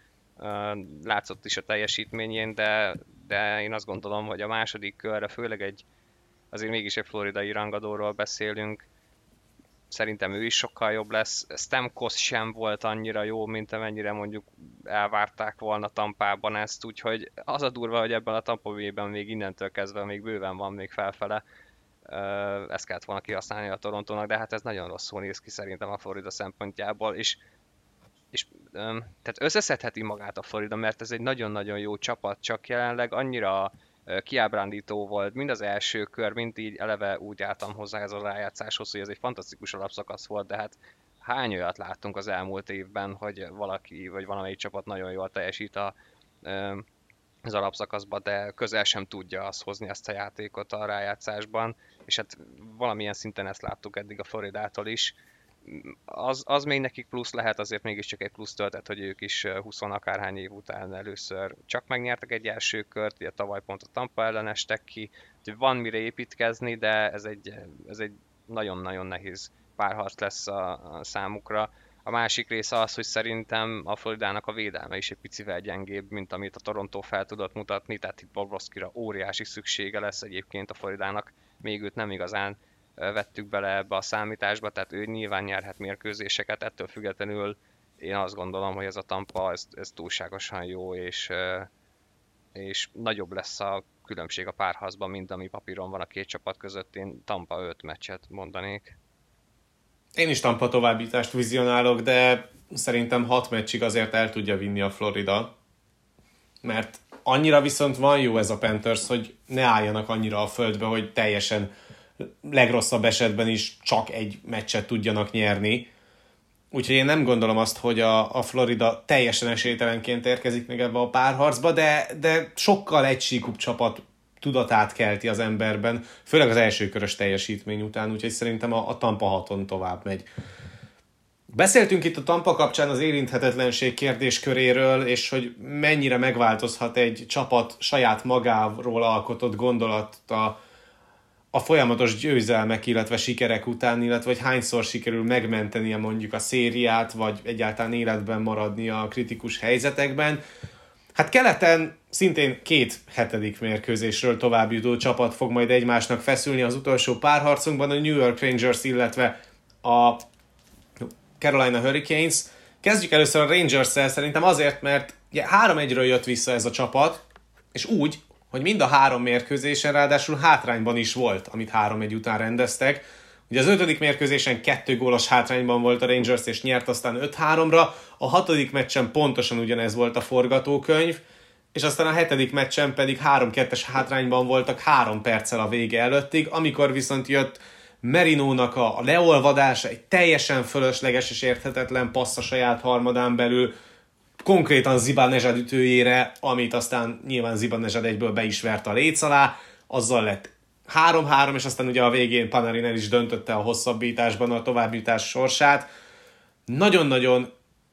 látszott is a teljesítményén, de, de én azt gondolom, hogy a második körre, főleg egy, azért mégis egy floridai rangadóról beszélünk, szerintem ő is sokkal jobb lesz. Stemkos sem volt annyira jó, mint amennyire mondjuk elvárták volna Tampában ezt, úgyhogy az a durva, hogy ebben a Tampa még innentől kezdve még bőven van még felfele. Ezt kellett volna kihasználni a Torontónak, de hát ez nagyon rosszul néz ki szerintem a Florida szempontjából, és és tehát összeszedheti magát a Florida, mert ez egy nagyon-nagyon jó csapat, csak jelenleg annyira kiábrándító volt, mind az első kör, mind így eleve úgy álltam hozzá ez a rájátszáshoz, hogy ez egy fantasztikus alapszakasz volt, de hát hány olyat láttunk az elmúlt évben, hogy valaki vagy valamelyik csapat nagyon jól teljesít a, az alapszakaszban, de közel sem tudja azt hozni ezt a játékot a rájátszásban, és hát valamilyen szinten ezt láttuk eddig a Floridától is, az, az még nekik plusz lehet, azért mégiscsak egy plusz töltet, hogy ők is 20 akárhány év után először csak megnyertek egy első kört, ugye tavaly pont a Tampa ellen estek ki, hogy van mire építkezni, de ez egy, ez egy nagyon-nagyon nehéz párharc lesz a, a számukra. A másik része az, hogy szerintem a Floridának a védelme is egy picivel gyengébb, mint amit a Toronto fel tudott mutatni, tehát itt Bobrovskira óriási szüksége lesz egyébként a Floridának, még őt nem igazán vettük bele ebbe a számításba, tehát ő nyilván nyerhet mérkőzéseket, ettől függetlenül én azt gondolom, hogy ez a Tampa, ez, ez túlságosan jó, és, és nagyobb lesz a különbség a párhazban, mint ami papíron van a két csapat között. Én Tampa 5 meccset mondanék. Én is Tampa továbbítást vizionálok, de szerintem 6 meccsig azért el tudja vinni a Florida, mert annyira viszont van jó ez a Panthers, hogy ne álljanak annyira a földbe, hogy teljesen legrosszabb esetben is csak egy meccset tudjanak nyerni. Úgyhogy én nem gondolom azt, hogy a, a Florida teljesen esélytelenként érkezik meg ebbe a párharcba, de, de sokkal egysíkúbb csapat tudatát kelti az emberben, főleg az első körös teljesítmény után, úgyhogy szerintem a, a Tampa haton tovább megy. Beszéltünk itt a Tampa kapcsán az érinthetetlenség kérdésköréről, és hogy mennyire megváltozhat egy csapat saját magáról alkotott gondolata a folyamatos győzelmek, illetve sikerek után, illetve hogy hányszor sikerül megmentenie mondjuk a szériát, vagy egyáltalán életben maradni a kritikus helyzetekben. Hát keleten szintén két hetedik mérkőzésről továbbjutó csapat fog majd egymásnak feszülni az utolsó párharcunkban, a New York Rangers, illetve a Carolina Hurricanes. Kezdjük először a Rangers-szel, szerintem azért, mert ugye 3-1-ről jött vissza ez a csapat, és úgy, hogy mind a három mérkőzésen ráadásul hátrányban is volt, amit három egy után rendeztek. Ugye az ötödik mérkőzésen kettő gólos hátrányban volt a Rangers, és nyert aztán 5-3-ra, a hatodik meccsen pontosan ugyanez volt a forgatókönyv, és aztán a hetedik meccsen pedig 3-2-es hátrányban voltak három perccel a vége előttig, amikor viszont jött Merinónak a leolvadása, egy teljesen fölösleges és érthetetlen passz a saját harmadán belül, konkrétan Zibanejad ütőjére, amit aztán nyilván Zibanejad egyből be is vert a léc alá, azzal lett 3-3, és aztán ugye a végén Panarin el is döntötte a hosszabbításban a továbbjutás sorsát. Nagyon-nagyon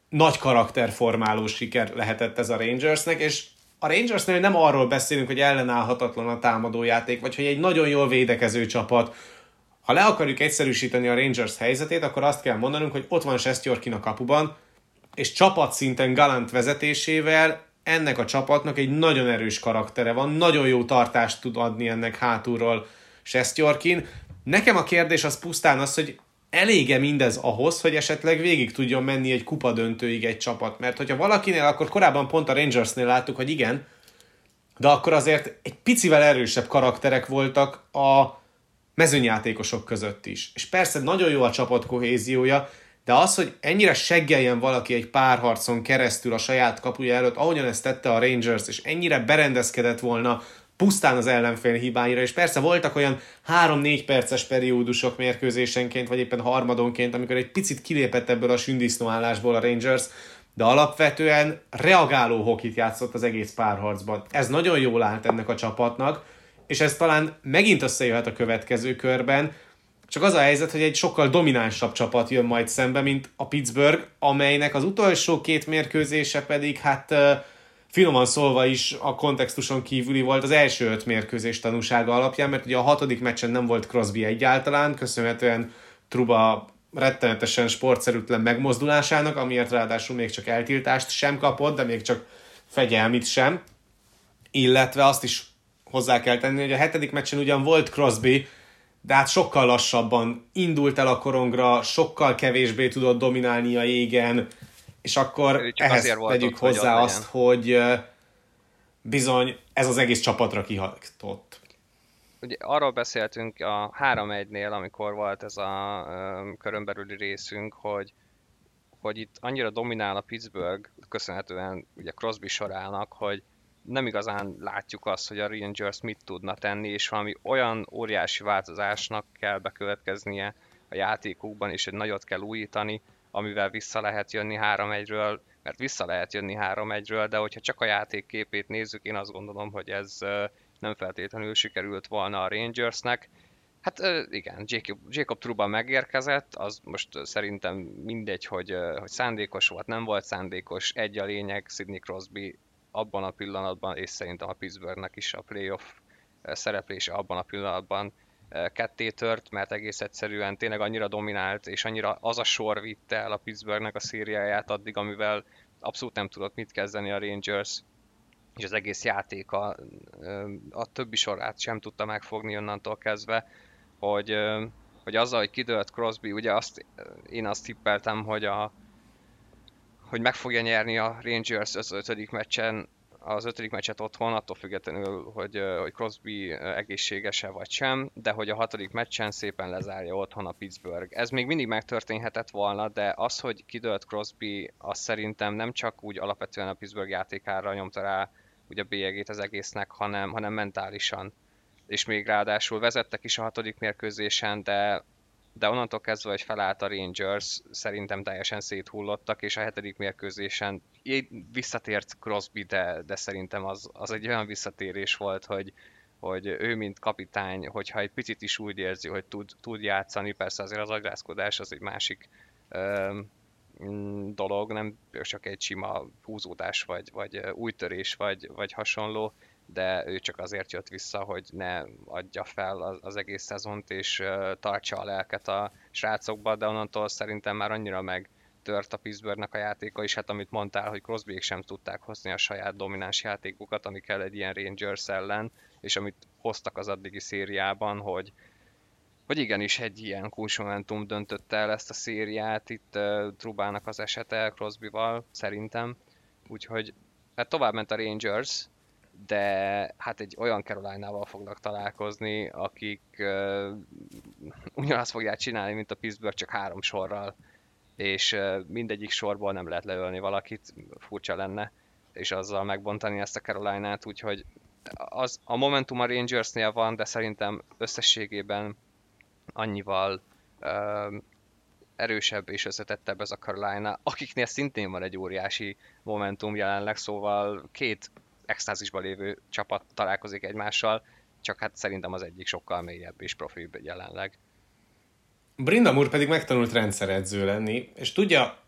nagy karakterformáló siker lehetett ez a Rangersnek, és a Rangersnél nem arról beszélünk, hogy ellenállhatatlan a támadójáték, vagy hogy egy nagyon jól védekező csapat, Ha le akarjuk egyszerűsíteni a Rangers helyzetét, akkor azt kell mondanunk, hogy ott van Sestjorkin a kapuban, és csapatszinten Galant vezetésével ennek a csapatnak egy nagyon erős karaktere van, nagyon jó tartást tud adni ennek hátulról Sestjorkin. Nekem a kérdés az pusztán az, hogy elége mindez ahhoz, hogy esetleg végig tudjon menni egy kupa döntőig egy csapat. Mert hogyha valakinél, akkor korábban pont a Rangersnél láttuk, hogy igen, de akkor azért egy picivel erősebb karakterek voltak a mezőnyjátékosok között is. És persze nagyon jó a csapat kohéziója, de az, hogy ennyire seggeljen valaki egy párharcon keresztül a saját kapuja előtt, ahogyan ezt tette a Rangers, és ennyire berendezkedett volna pusztán az ellenfél hibáira, és persze voltak olyan 3-4 perces periódusok mérkőzésenként, vagy éppen harmadonként, amikor egy picit kilépett ebből a sündisznóállásból a Rangers, de alapvetően reagáló hokit játszott az egész párharcban. Ez nagyon jól állt ennek a csapatnak, és ez talán megint összejöhet a következő körben, csak az a helyzet, hogy egy sokkal dominánsabb csapat jön majd szembe, mint a Pittsburgh, amelynek az utolsó két mérkőzése pedig hát finoman szólva is a kontextuson kívüli volt az első öt mérkőzés tanúsága alapján, mert ugye a hatodik meccsen nem volt Crosby egyáltalán, köszönhetően Truba rettenetesen sportszerűtlen megmozdulásának, amiért ráadásul még csak eltiltást sem kapott, de még csak fegyelmit sem. Illetve azt is hozzá kell tenni, hogy a hetedik meccsen ugyan volt Crosby, de hát sokkal lassabban indult el a korongra, sokkal kevésbé tudott dominálni a jégen, és akkor Csak ehhez tegyük ott, hozzá hogy azt, hogy bizony ez az egész csapatra kihatott. Ugye arról beszéltünk a 3-1-nél, amikor volt ez a körönbelüli részünk, hogy, hogy itt annyira dominál a Pittsburgh, köszönhetően ugye Crosby sorának, hogy nem igazán látjuk azt, hogy a Rangers mit tudna tenni, és valami olyan óriási változásnak kell bekövetkeznie a játékukban, és egy nagyot kell újítani, amivel vissza lehet jönni 3-1-ről, mert vissza lehet jönni 3-1-ről, de hogyha csak a játék képét nézzük, én azt gondolom, hogy ez nem feltétlenül sikerült volna a Rangersnek. Hát igen, Jacob, Jacob Truba megérkezett, az most szerintem mindegy, hogy, hogy szándékos volt, nem volt szándékos, egy a lényeg, Sidney Crosby abban a pillanatban, és szerintem a Pittsburghnek is a playoff szereplése abban a pillanatban ketté tört, mert egész egyszerűen tényleg annyira dominált, és annyira az a sor vitte el a Pittsburghnek a szériáját addig, amivel abszolút nem tudott mit kezdeni a Rangers, és az egész játék a, a többi sorát sem tudta megfogni onnantól kezdve, hogy, hogy azzal, hogy kidőlt Crosby, ugye azt, én azt tippeltem, hogy a, hogy meg fogja nyerni a Rangers az ötödik meccsen, az ötödik meccset otthon, attól függetlenül, hogy, hogy Crosby egészségese vagy sem, de hogy a hatodik meccsen szépen lezárja otthon a Pittsburgh. Ez még mindig megtörténhetett volna, de az, hogy kidőlt Crosby, az szerintem nem csak úgy alapvetően a Pittsburgh játékára nyomta rá ugye a bélyegét az egésznek, hanem, hanem mentálisan. És még ráadásul vezettek is a hatodik mérkőzésen, de de onnantól kezdve, hogy felállt a Rangers, szerintem teljesen széthullottak, és a hetedik mérkőzésen visszatért Crosby, de, de szerintem az, az egy olyan visszatérés volt, hogy, hogy ő, mint kapitány, hogyha egy picit is úgy érzi, hogy tud, tud játszani, persze azért az agrászkodás az egy másik ö, dolog, nem csak egy sima húzódás, vagy, vagy újtörés, vagy, vagy hasonló, de ő csak azért jött vissza, hogy ne adja fel az, egész szezont, és tartsa a lelket a srácokba, de onnantól szerintem már annyira meg tört a Pittsburghnek a játéka, és hát amit mondtál, hogy crosby sem tudták hozni a saját domináns játékukat, ami kell egy ilyen Rangers ellen, és amit hoztak az addigi szériában, hogy, hogy igenis egy ilyen kulcsmomentum döntötte el ezt a szériát, itt uh, Trubának az esete Crosbyval szerintem, úgyhogy hát tovább ment a Rangers, de hát egy olyan Caroline-nával fognak találkozni, akik uh, ugyanazt fogják csinálni, mint a Pittsburgh, csak három sorral, és uh, mindegyik sorból nem lehet leölni valakit, furcsa lenne, és azzal megbontani ezt a Caroline-át, úgyhogy az, a Momentum a Rangersnél van, de szerintem összességében annyival uh, erősebb és összetettebb ez a Carolina, akiknél szintén van egy óriási momentum jelenleg, szóval két extázisban lévő csapat találkozik egymással, csak hát szerintem az egyik sokkal mélyebb és profibb jelenleg. Brinda Moore pedig megtanult rendszeredző lenni, és tudja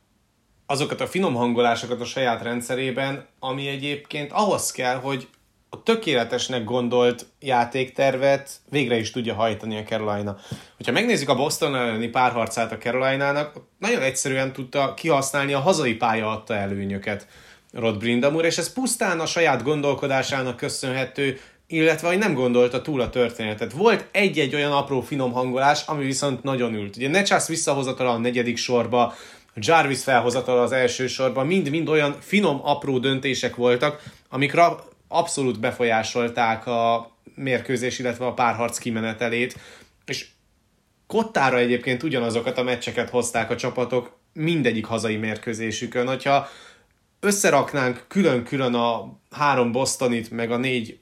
azokat a finom hangolásokat a saját rendszerében, ami egyébként ahhoz kell, hogy a tökéletesnek gondolt játéktervet végre is tudja hajtani a Carolina. Hogyha megnézzük a Boston elleni párharcát a Carolina-nak, nagyon egyszerűen tudta kihasználni a hazai pálya adta előnyöket Rod Brindamur, és ez pusztán a saját gondolkodásának köszönhető, illetve hogy nem gondolta túl a történetet. Volt egy-egy olyan apró finom hangolás, ami viszont nagyon ült. Ugye Necsász visszahozatala a negyedik sorba, Jarvis felhozatala az első sorban, mind-mind olyan finom, apró döntések voltak, amikre abszolút befolyásolták a mérkőzés, illetve a párharc kimenetelét, és kottára egyébként ugyanazokat a meccseket hozták a csapatok mindegyik hazai mérkőzésükön. Hogyha összeraknánk külön-külön a három Bostonit, meg a négy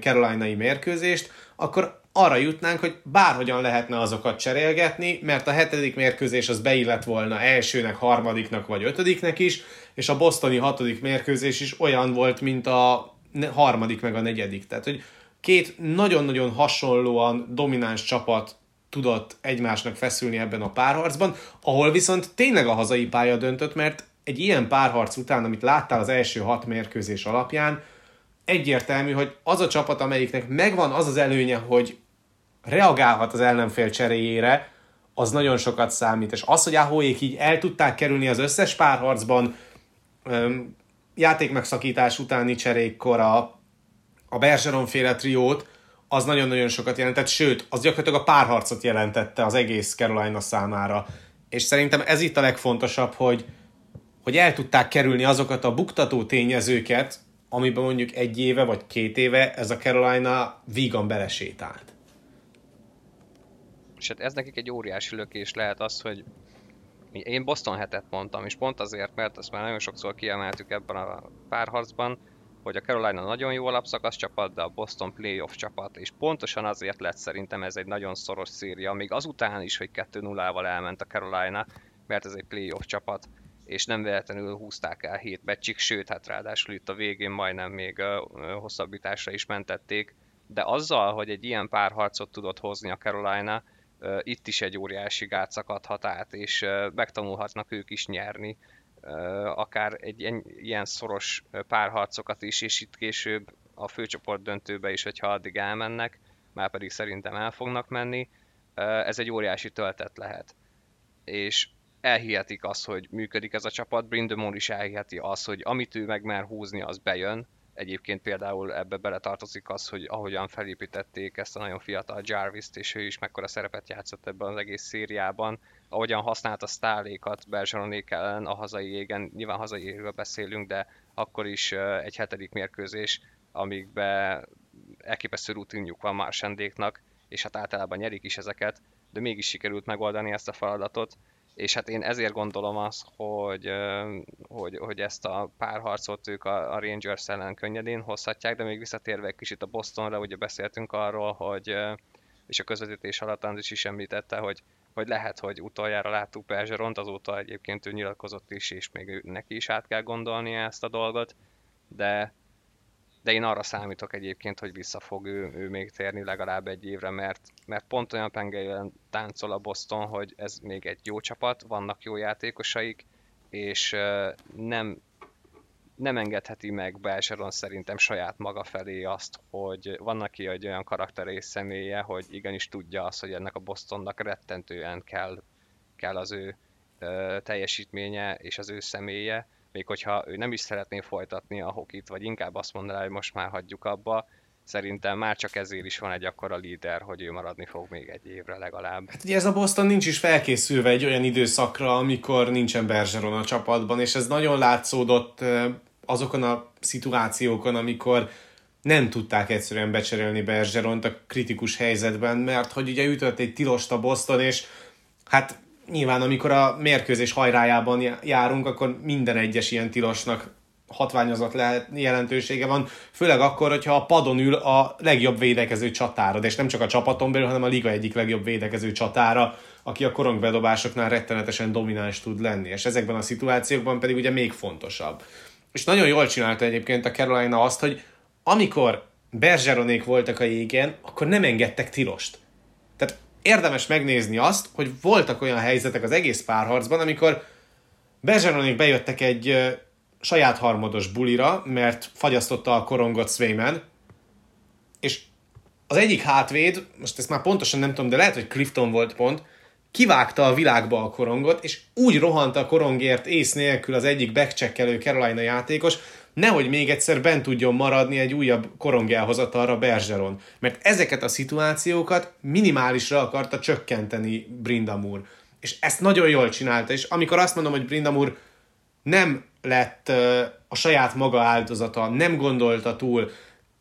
Carolinai mérkőzést, akkor arra jutnánk, hogy bárhogyan lehetne azokat cserélgetni, mert a hetedik mérkőzés az beillett volna elsőnek, harmadiknak vagy ötödiknek is, és a bostoni hatodik mérkőzés is olyan volt, mint a harmadik meg a negyedik. Tehát, hogy két nagyon-nagyon hasonlóan domináns csapat tudott egymásnak feszülni ebben a párharcban, ahol viszont tényleg a hazai pálya döntött, mert egy ilyen párharc után, amit láttál az első hat mérkőzés alapján, egyértelmű, hogy az a csapat, amelyiknek megvan az az előnye, hogy reagálhat az ellenfél cseréjére, az nagyon sokat számít. És az, hogy Ahóék így el tudták kerülni az összes párharcban, játékmegszakítás utáni cserékkor a, a Bergeron féle triót, az nagyon-nagyon sokat jelentett, sőt, az gyakorlatilag a párharcot jelentette az egész Carolina számára. És szerintem ez itt a legfontosabb, hogy, hogy el tudták kerülni azokat a buktató tényezőket, amiben mondjuk egy éve vagy két éve ez a Carolina vígan belesétált. És hát ez nekik egy óriási lökés lehet az, hogy én Boston hetet mondtam, és pont azért, mert azt már nagyon sokszor kiemeltük ebben a párharcban, hogy a Carolina nagyon jó alapszakasz csapat, de a Boston playoff csapat, és pontosan azért lett szerintem ez egy nagyon szoros széria, még azután is, hogy 2-0-val elment a Carolina, mert ez egy playoff csapat, és nem véletlenül húzták el hét meccsig, sőt, hát ráadásul itt a végén majdnem még hosszabbításra is mentették, de azzal, hogy egy ilyen párharcot tudott hozni a Carolina, itt is egy óriási gát szakadhat át, és megtanulhatnak ők is nyerni, akár egy ilyen szoros párharcokat is, és itt később a főcsoport döntőbe is, hogyha addig elmennek, már pedig szerintem el fognak menni, ez egy óriási töltet lehet. És elhihetik azt, hogy működik ez a csapat, Brindamore is elhiheti azt, hogy amit ő meg mer húzni, az bejön, Egyébként például ebbe beletartozik az, hogy ahogyan felépítették ezt a nagyon fiatal Jarvis-t, és ő is mekkora szerepet játszott ebben az egész szériában, ahogyan használta sztálékat Bergeronék ellen a hazai égen, nyilván hazai égről beszélünk, de akkor is egy hetedik mérkőzés, amikbe elképesztő rutinjuk van Marsendéknak, és hát általában nyerik is ezeket, de mégis sikerült megoldani ezt a feladatot, és hát én ezért gondolom azt, hogy, hogy, hogy ezt a párharcot ők a, a Rangers ellen könnyedén hozhatják, de még visszatérve egy kicsit a Bostonra, ugye beszéltünk arról, hogy és a közvetítés alatt Andris is említette, hogy, hogy lehet, hogy utoljára láttuk Bergeront, azóta egyébként ő nyilatkozott is, és még neki is át kell gondolni ezt a dolgot, de de én arra számítok egyébként, hogy vissza fog ő, ő még térni legalább egy évre, mert, mert pont olyan pengeiben táncol a Boston, hogy ez még egy jó csapat, vannak jó játékosaik, és nem, nem engedheti meg Bergeron szerintem saját maga felé azt, hogy van neki egy olyan karakter és személye, hogy igenis tudja azt, hogy ennek a Bostonnak rettentően kell, kell az ő teljesítménye és az ő személye, még hogyha ő nem is szeretné folytatni a hokit, vagy inkább azt mondaná, hogy most már hagyjuk abba, szerintem már csak ezért is van egy akkora líder, hogy ő maradni fog még egy évre legalább. Hát ugye ez a Boston nincs is felkészülve egy olyan időszakra, amikor nincsen Bergeron a csapatban, és ez nagyon látszódott azokon a szituációkon, amikor nem tudták egyszerűen becserélni Bergeront a kritikus helyzetben, mert hogy ugye ütött egy tilost a Boston, és hát nyilván amikor a mérkőzés hajrájában járunk, akkor minden egyes ilyen tilosnak hatványozott lehet, jelentősége van, főleg akkor, hogyha a padon ül a legjobb védekező csatára, és nem csak a csapaton belül, hanem a liga egyik legjobb védekező csatára, aki a korongbedobásoknál rettenetesen domináns tud lenni, és ezekben a szituációkban pedig ugye még fontosabb. És nagyon jól csinálta egyébként a Carolina azt, hogy amikor Bergeronék voltak a jégen, akkor nem engedtek tilost. Tehát érdemes megnézni azt, hogy voltak olyan helyzetek az egész párharcban, amikor Bergeronék bejöttek egy saját harmados bulira, mert fagyasztotta a korongot Swayman, és az egyik hátvéd, most ezt már pontosan nem tudom, de lehet, hogy Clifton volt pont, kivágta a világba a korongot, és úgy rohant a korongért ész nélkül az egyik backcheckelő Carolina játékos, nehogy még egyszer bent tudjon maradni egy újabb korong elhozatalra Bergeron. Mert ezeket a szituációkat minimálisra akarta csökkenteni Brindamur. És ezt nagyon jól csinálta, és amikor azt mondom, hogy Brindamur nem lett a saját maga áldozata, nem gondolta túl,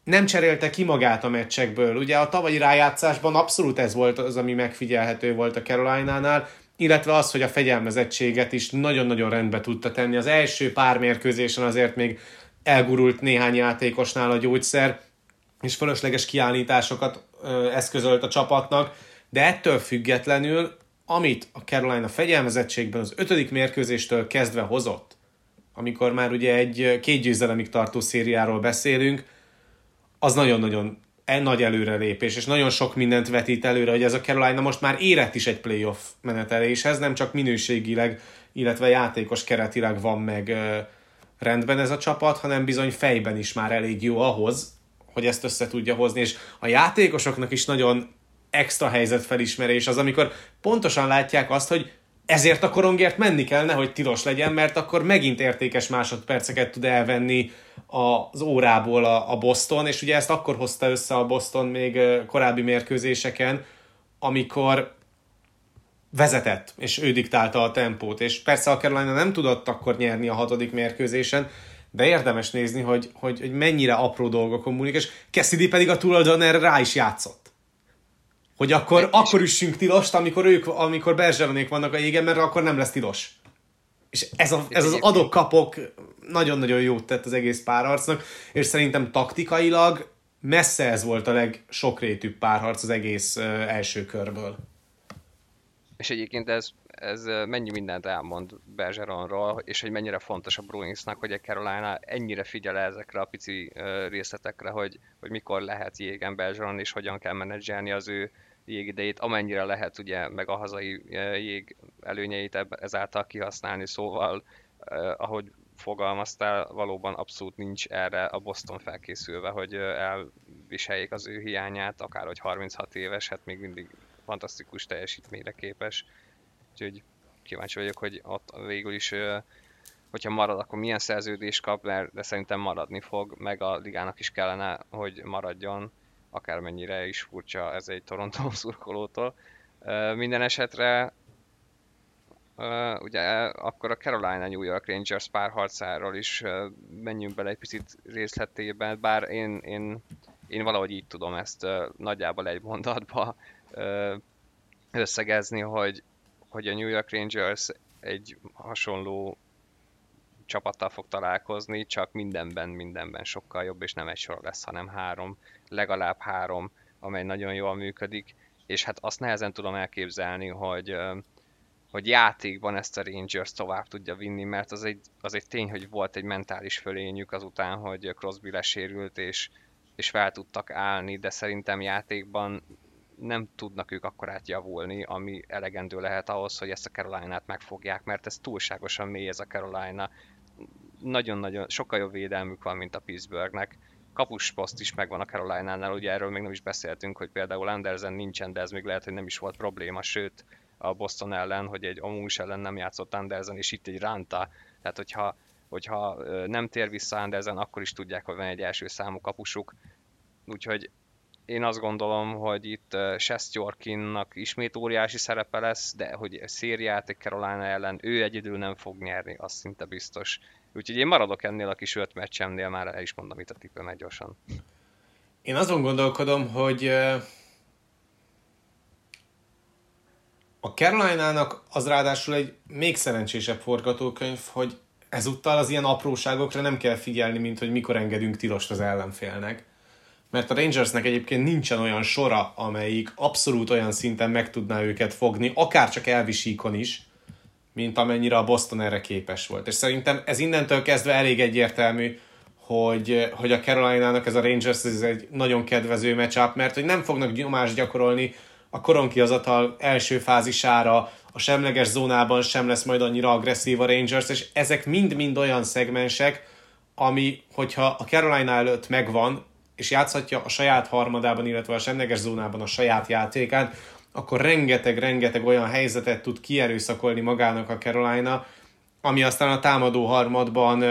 nem cserélte ki magát a meccsekből. Ugye a tavalyi rájátszásban abszolút ez volt az, ami megfigyelhető volt a Caroline-nál, illetve az, hogy a fegyelmezettséget is nagyon-nagyon rendbe tudta tenni. Az első pár mérkőzésen azért még elgurult néhány játékosnál a gyógyszer, és fölösleges kiállításokat eszközölt a csapatnak, de ettől függetlenül, amit a Carolina fegyelmezettségben az ötödik mérkőzéstől kezdve hozott, amikor már ugye egy két győzelemig tartó szériáról beszélünk, az nagyon-nagyon e nagy előrelépés, és nagyon sok mindent vetít előre, hogy ez a Carolina most már érett is egy playoff meneteléshez, nem csak minőségileg, illetve játékos keretileg van meg rendben ez a csapat, hanem bizony fejben is már elég jó ahhoz, hogy ezt össze tudja hozni, és a játékosoknak is nagyon extra helyzetfelismerés az, amikor pontosan látják azt, hogy ezért a korongért menni kell, nehogy tilos legyen, mert akkor megint értékes másodperceket tud elvenni az órából a, a Boston, és ugye ezt akkor hozta össze a Boston még korábbi mérkőzéseken, amikor vezetett, és ő diktálta a tempót, és persze a Carolina nem tudott akkor nyerni a hatodik mérkőzésen, de érdemes nézni, hogy, hogy, hogy mennyire apró dolgokon múlik, és Cassidy pedig a tulajdon erre rá is játszott. Hogy akkor, Meg akkor üssünk tilost, amikor ők, amikor Berzseronék vannak a jégen, mert akkor nem lesz tilos. És ez, a, ez az adok-kapok nagyon-nagyon jót tett az egész párharcnak, és szerintem taktikailag messze ez volt a legsokrétűbb párharc az egész első körből. És egyébként ez, ez mennyi mindent elmond Bergeronról, és hogy mennyire fontos a Bruinsnak, hogy a Carolina ennyire figyel ezekre a pici részletekre, hogy, hogy mikor lehet jégen Bergeron, és hogyan kell menedzselni az ő jégidejét, amennyire lehet ugye meg a hazai jég előnyeit ezáltal kihasználni, szóval ahogy fogalmaztál, valóban abszolút nincs erre a Boston felkészülve, hogy elviseljék az ő hiányát, akár hogy 36 éves, hát még mindig fantasztikus teljesítményre képes. Úgyhogy kíváncsi vagyok, hogy ott végül is, hogyha marad, akkor milyen szerződést kap, de szerintem maradni fog, meg a ligának is kellene, hogy maradjon, akármennyire is furcsa ez egy Toronto szurkolótól. Minden esetre Uh, ugye akkor a Carolina New York Rangers párharcáról is uh, menjünk bele egy picit részletében, bár én, én, én valahogy így tudom ezt uh, nagyjából egy mondatba összegezni, hogy, hogy a New York Rangers egy hasonló csapattal fog találkozni, csak mindenben, mindenben sokkal jobb, és nem egy sor lesz, hanem három, legalább három, amely nagyon jól működik, és hát azt nehezen tudom elképzelni, hogy hogy játékban ezt a Rangers tovább tudja vinni, mert az egy, az egy tény, hogy volt egy mentális fölényük azután, hogy Crosby lesérült, és, és fel tudtak állni, de szerintem játékban nem tudnak ők akkor átjavulni, ami elegendő lehet ahhoz, hogy ezt a Carolina-t megfogják, mert ez túlságosan mély ez a Carolina. Nagyon-nagyon, sokkal jobb védelmük van, mint a Pittsburghnek. Kapusposzt is megvan a Caroline-nál, ugye erről még nem is beszéltünk, hogy például Andersen nincsen, de ez még lehet, hogy nem is volt probléma, sőt, a Boston ellen, hogy egy Amus ellen nem játszott Andersen, és itt egy Ranta. Tehát, hogyha, hogyha nem tér vissza Andersen, akkor is tudják, hogy van egy első számú kapusuk. Úgyhogy én azt gondolom, hogy itt Shestjorkinnak ismét óriási szerepe lesz, de hogy szériát Carolina ellen ő egyedül nem fog nyerni, az szinte biztos. Úgyhogy én maradok ennél a kis öt meccsemnél, már el is mondom itt a tippemet gyorsan. Én azon gondolkodom, hogy A Carolina-nak az ráadásul egy még szerencsésebb forgatókönyv, hogy ezúttal az ilyen apróságokra nem kell figyelni, mint hogy mikor engedünk tilost az ellenfélnek. Mert a Rangersnek egyébként nincsen olyan sora, amelyik abszolút olyan szinten meg tudná őket fogni, akár csak elvisíkon is, mint amennyire a Boston erre képes volt. És szerintem ez innentől kezdve elég egyértelmű, hogy, hogy a Carolina-nak ez a Rangers ez egy nagyon kedvező matchup, mert hogy nem fognak nyomást gyakorolni a koronkiazatal első fázisára, a semleges zónában sem lesz majd annyira agresszív a Rangers, és ezek mind-mind olyan szegmensek, ami, hogyha a Carolina előtt megvan, és játszhatja a saját harmadában, illetve a semleges zónában a saját játékán, akkor rengeteg-rengeteg olyan helyzetet tud kierőszakolni magának a Carolina, ami aztán a támadó harmadban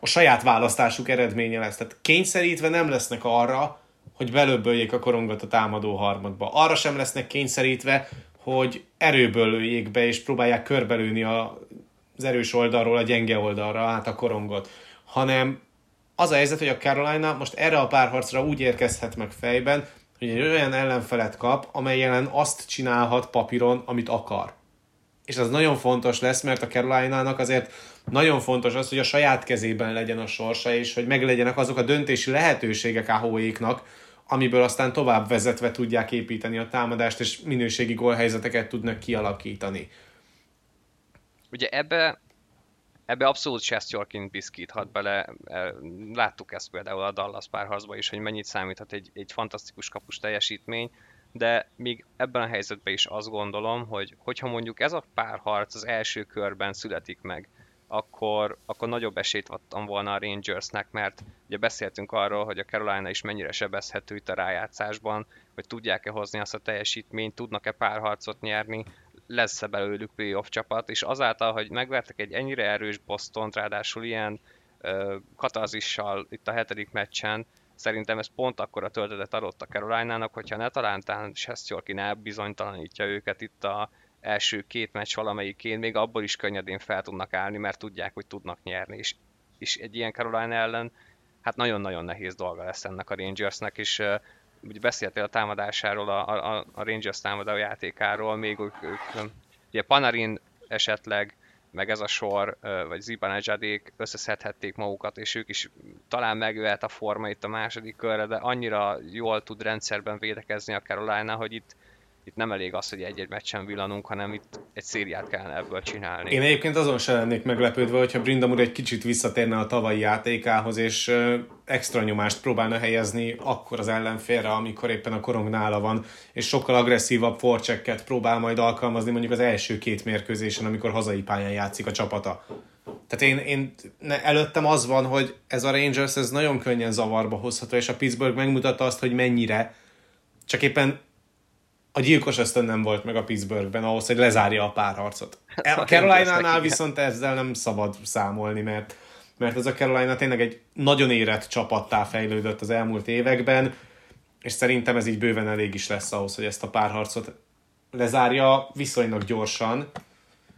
a saját választásuk eredménye lesz. Tehát kényszerítve nem lesznek arra, hogy belöbböljék a korongot a támadó harmadba. Arra sem lesznek kényszerítve, hogy erőből lőjék be, és próbálják körbelőni a, az erős oldalról a gyenge oldalra át a korongot, hanem az a helyzet, hogy a Carolina most erre a párharcra úgy érkezhet meg fejben, hogy egy olyan ellenfelet kap, amely jelen azt csinálhat papíron, amit akar. És az nagyon fontos lesz, mert a Carolina-nak azért nagyon fontos az, hogy a saját kezében legyen a sorsa, és hogy meglegyenek azok a döntési lehetőségek Ahoéknak, amiből aztán tovább vezetve tudják építeni a támadást, és minőségi gólhelyzeteket tudnak kialakítani. Ugye ebbe, ebbe abszolút Shestyorkin hat bele, e, láttuk ezt például a Dallas párharcban is, hogy mennyit számíthat egy, egy fantasztikus kapus teljesítmény, de még ebben a helyzetben is azt gondolom, hogy hogyha mondjuk ez a párharc az első körben születik meg, akkor, akkor nagyobb esélyt adtam volna a Rangersnek, mert ugye beszéltünk arról, hogy a Carolina is mennyire sebezhető itt a rájátszásban, hogy tudják-e hozni azt a teljesítményt, tudnak-e párharcot nyerni, lesz-e belőlük playoff csapat, és azáltal, hogy megvertek egy ennyire erős Boston, ráadásul ilyen ö, katarzissal itt a hetedik meccsen, szerintem ez pont akkor a töltetet adott a Carolina-nak, hogyha ne talántán Sestjorkin elbizonytalanítja őket itt a első két meccs valamelyikén, még abból is könnyedén fel tudnak állni, mert tudják, hogy tudnak nyerni, és, és egy ilyen Carolina ellen hát nagyon-nagyon nehéz dolga lesz ennek a Rangersnek, és ugye beszéltél a támadásáról, a, a, a Rangers támadó játékáról, még ők, ők ugye Panarin esetleg, meg ez a sor, vagy Zibanejadék összeszedhették magukat, és ők is talán megjöhet a forma itt a második körre, de annyira jól tud rendszerben védekezni a hogy itt itt nem elég az, hogy egy-egy meccsen villanunk, hanem itt egy szériát kellene ebből csinálni. Én egyébként azon sem lennék meglepődve, hogyha Brindamur egy kicsit visszatérne a tavalyi játékához, és extra nyomást próbálna helyezni akkor az ellenfélre, amikor éppen a korong nála van, és sokkal agresszívabb forcsekket próbál majd alkalmazni mondjuk az első két mérkőzésen, amikor hazai pályán játszik a csapata. Tehát én, én ne, előttem az van, hogy ez a Rangers ez nagyon könnyen zavarba hozható, és a Pittsburgh megmutatta azt, hogy mennyire, csak éppen a gyilkos ösztön nem volt meg a Pittsburghben ahhoz, hogy lezárja a párharcot. A Carolina-nál viszont ezzel nem szabad számolni, mert, mert ez a Carolina tényleg egy nagyon érett csapattá fejlődött az elmúlt években, és szerintem ez így bőven elég is lesz ahhoz, hogy ezt a párharcot lezárja viszonylag gyorsan.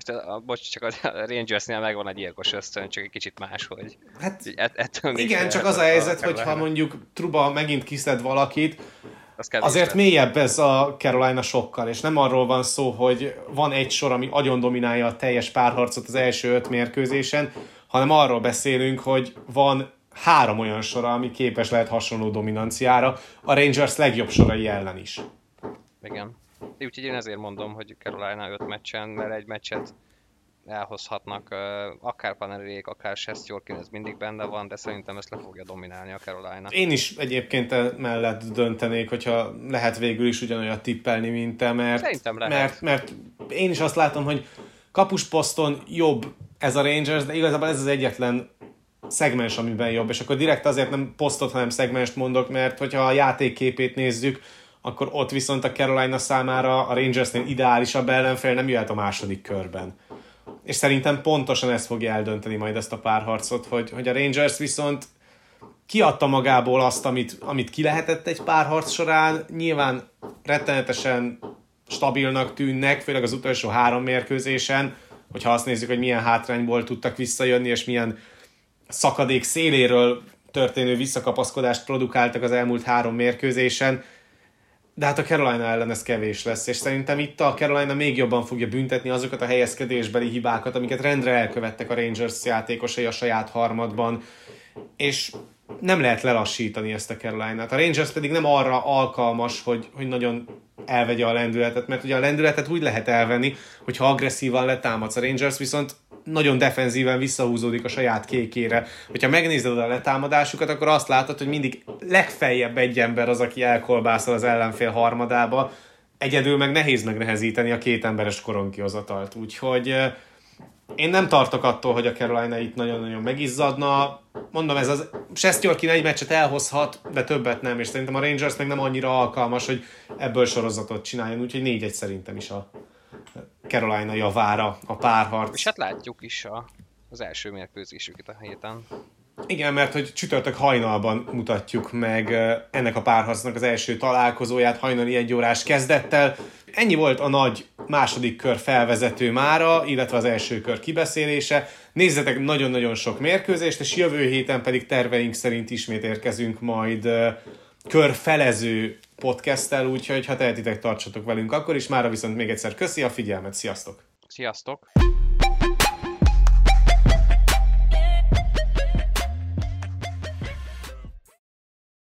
A, a, bocs, csak a Rangersnél megvan a gyilkos ösztön, csak egy kicsit máshogy. Hát, et, ettől igen, csak az a helyzet, hogy ha mondjuk Truba megint kiszed valakit, az Azért mélyebb ez a Carolina sokkal, és nem arról van szó, hogy van egy sor, ami agyon dominálja a teljes párharcot az első öt mérkőzésen, hanem arról beszélünk, hogy van három olyan sor, ami képes lehet hasonló dominanciára, a Rangers legjobb sorai ellen is. Igen. Úgyhogy én ezért mondom, hogy Carolina öt meccsen, mert egy meccset elhozhatnak, akár Panerék, akár Sestjorkin, ez mindig benne van, de szerintem ezt le fogja dominálni a Carolina. Én is egyébként mellett döntenék, hogyha lehet végül is ugyanolyan tippelni, mint te, mert, szerintem lehet. mert, mert én is azt látom, hogy kapusposzton jobb ez a Rangers, de igazából ez az egyetlen szegmens, amiben jobb, és akkor direkt azért nem posztot, hanem szegmenst mondok, mert hogyha a játékképét nézzük, akkor ott viszont a Carolina számára a Rangersnél ideálisabb ellenfél nem jöhet a második körben és szerintem pontosan ez fogja eldönteni majd ezt a párharcot, hogy, hogy a Rangers viszont kiadta magából azt, amit, amit ki lehetett egy párharc során, nyilván rettenetesen stabilnak tűnnek, főleg az utolsó három mérkőzésen, hogyha azt nézzük, hogy milyen hátrányból tudtak visszajönni, és milyen szakadék széléről történő visszakapaszkodást produkáltak az elmúlt három mérkőzésen, de hát a Carolina ellen ez kevés lesz, és szerintem itt a Carolina még jobban fogja büntetni azokat a helyezkedésbeli hibákat, amiket rendre elkövettek a Rangers játékosai a saját harmadban, és nem lehet lelassítani ezt a Carolina-t. A Rangers pedig nem arra alkalmas, hogy, hogy nagyon elvegye a lendületet, mert ugye a lendületet úgy lehet elvenni, hogyha agresszívan letámadsz. A Rangers viszont nagyon defenzíven visszahúzódik a saját kékére. Hogyha megnézed a letámadásukat, akkor azt látod, hogy mindig legfeljebb egy ember az, aki elkolbászol az ellenfél harmadába, egyedül meg nehéz megnehezíteni a két emberes koronkihozatalt. Úgyhogy Én nem tartok attól, hogy a Carolina itt nagyon-nagyon megizzadna. Mondom, ez az Sestjorkin egy meccset elhozhat, de többet nem, és szerintem a Rangers meg nem annyira alkalmas, hogy ebből sorozatot csináljon, úgyhogy négy egy szerintem is a Carolina javára a párharc. És hát látjuk is a, az első mérkőzésüket a héten. Igen, mert hogy csütörtök hajnalban mutatjuk meg ennek a párharcnak az első találkozóját hajnali egy órás kezdettel. Ennyi volt a nagy második kör felvezető mára, illetve az első kör kibeszélése. Nézzetek nagyon-nagyon sok mérkőzést, és jövő héten pedig terveink szerint ismét érkezünk majd körfelező podcasttel, úgyhogy ha tehetitek, tartsatok velünk akkor is. Mára viszont még egyszer köszi a figyelmet, sziasztok! Sziasztok!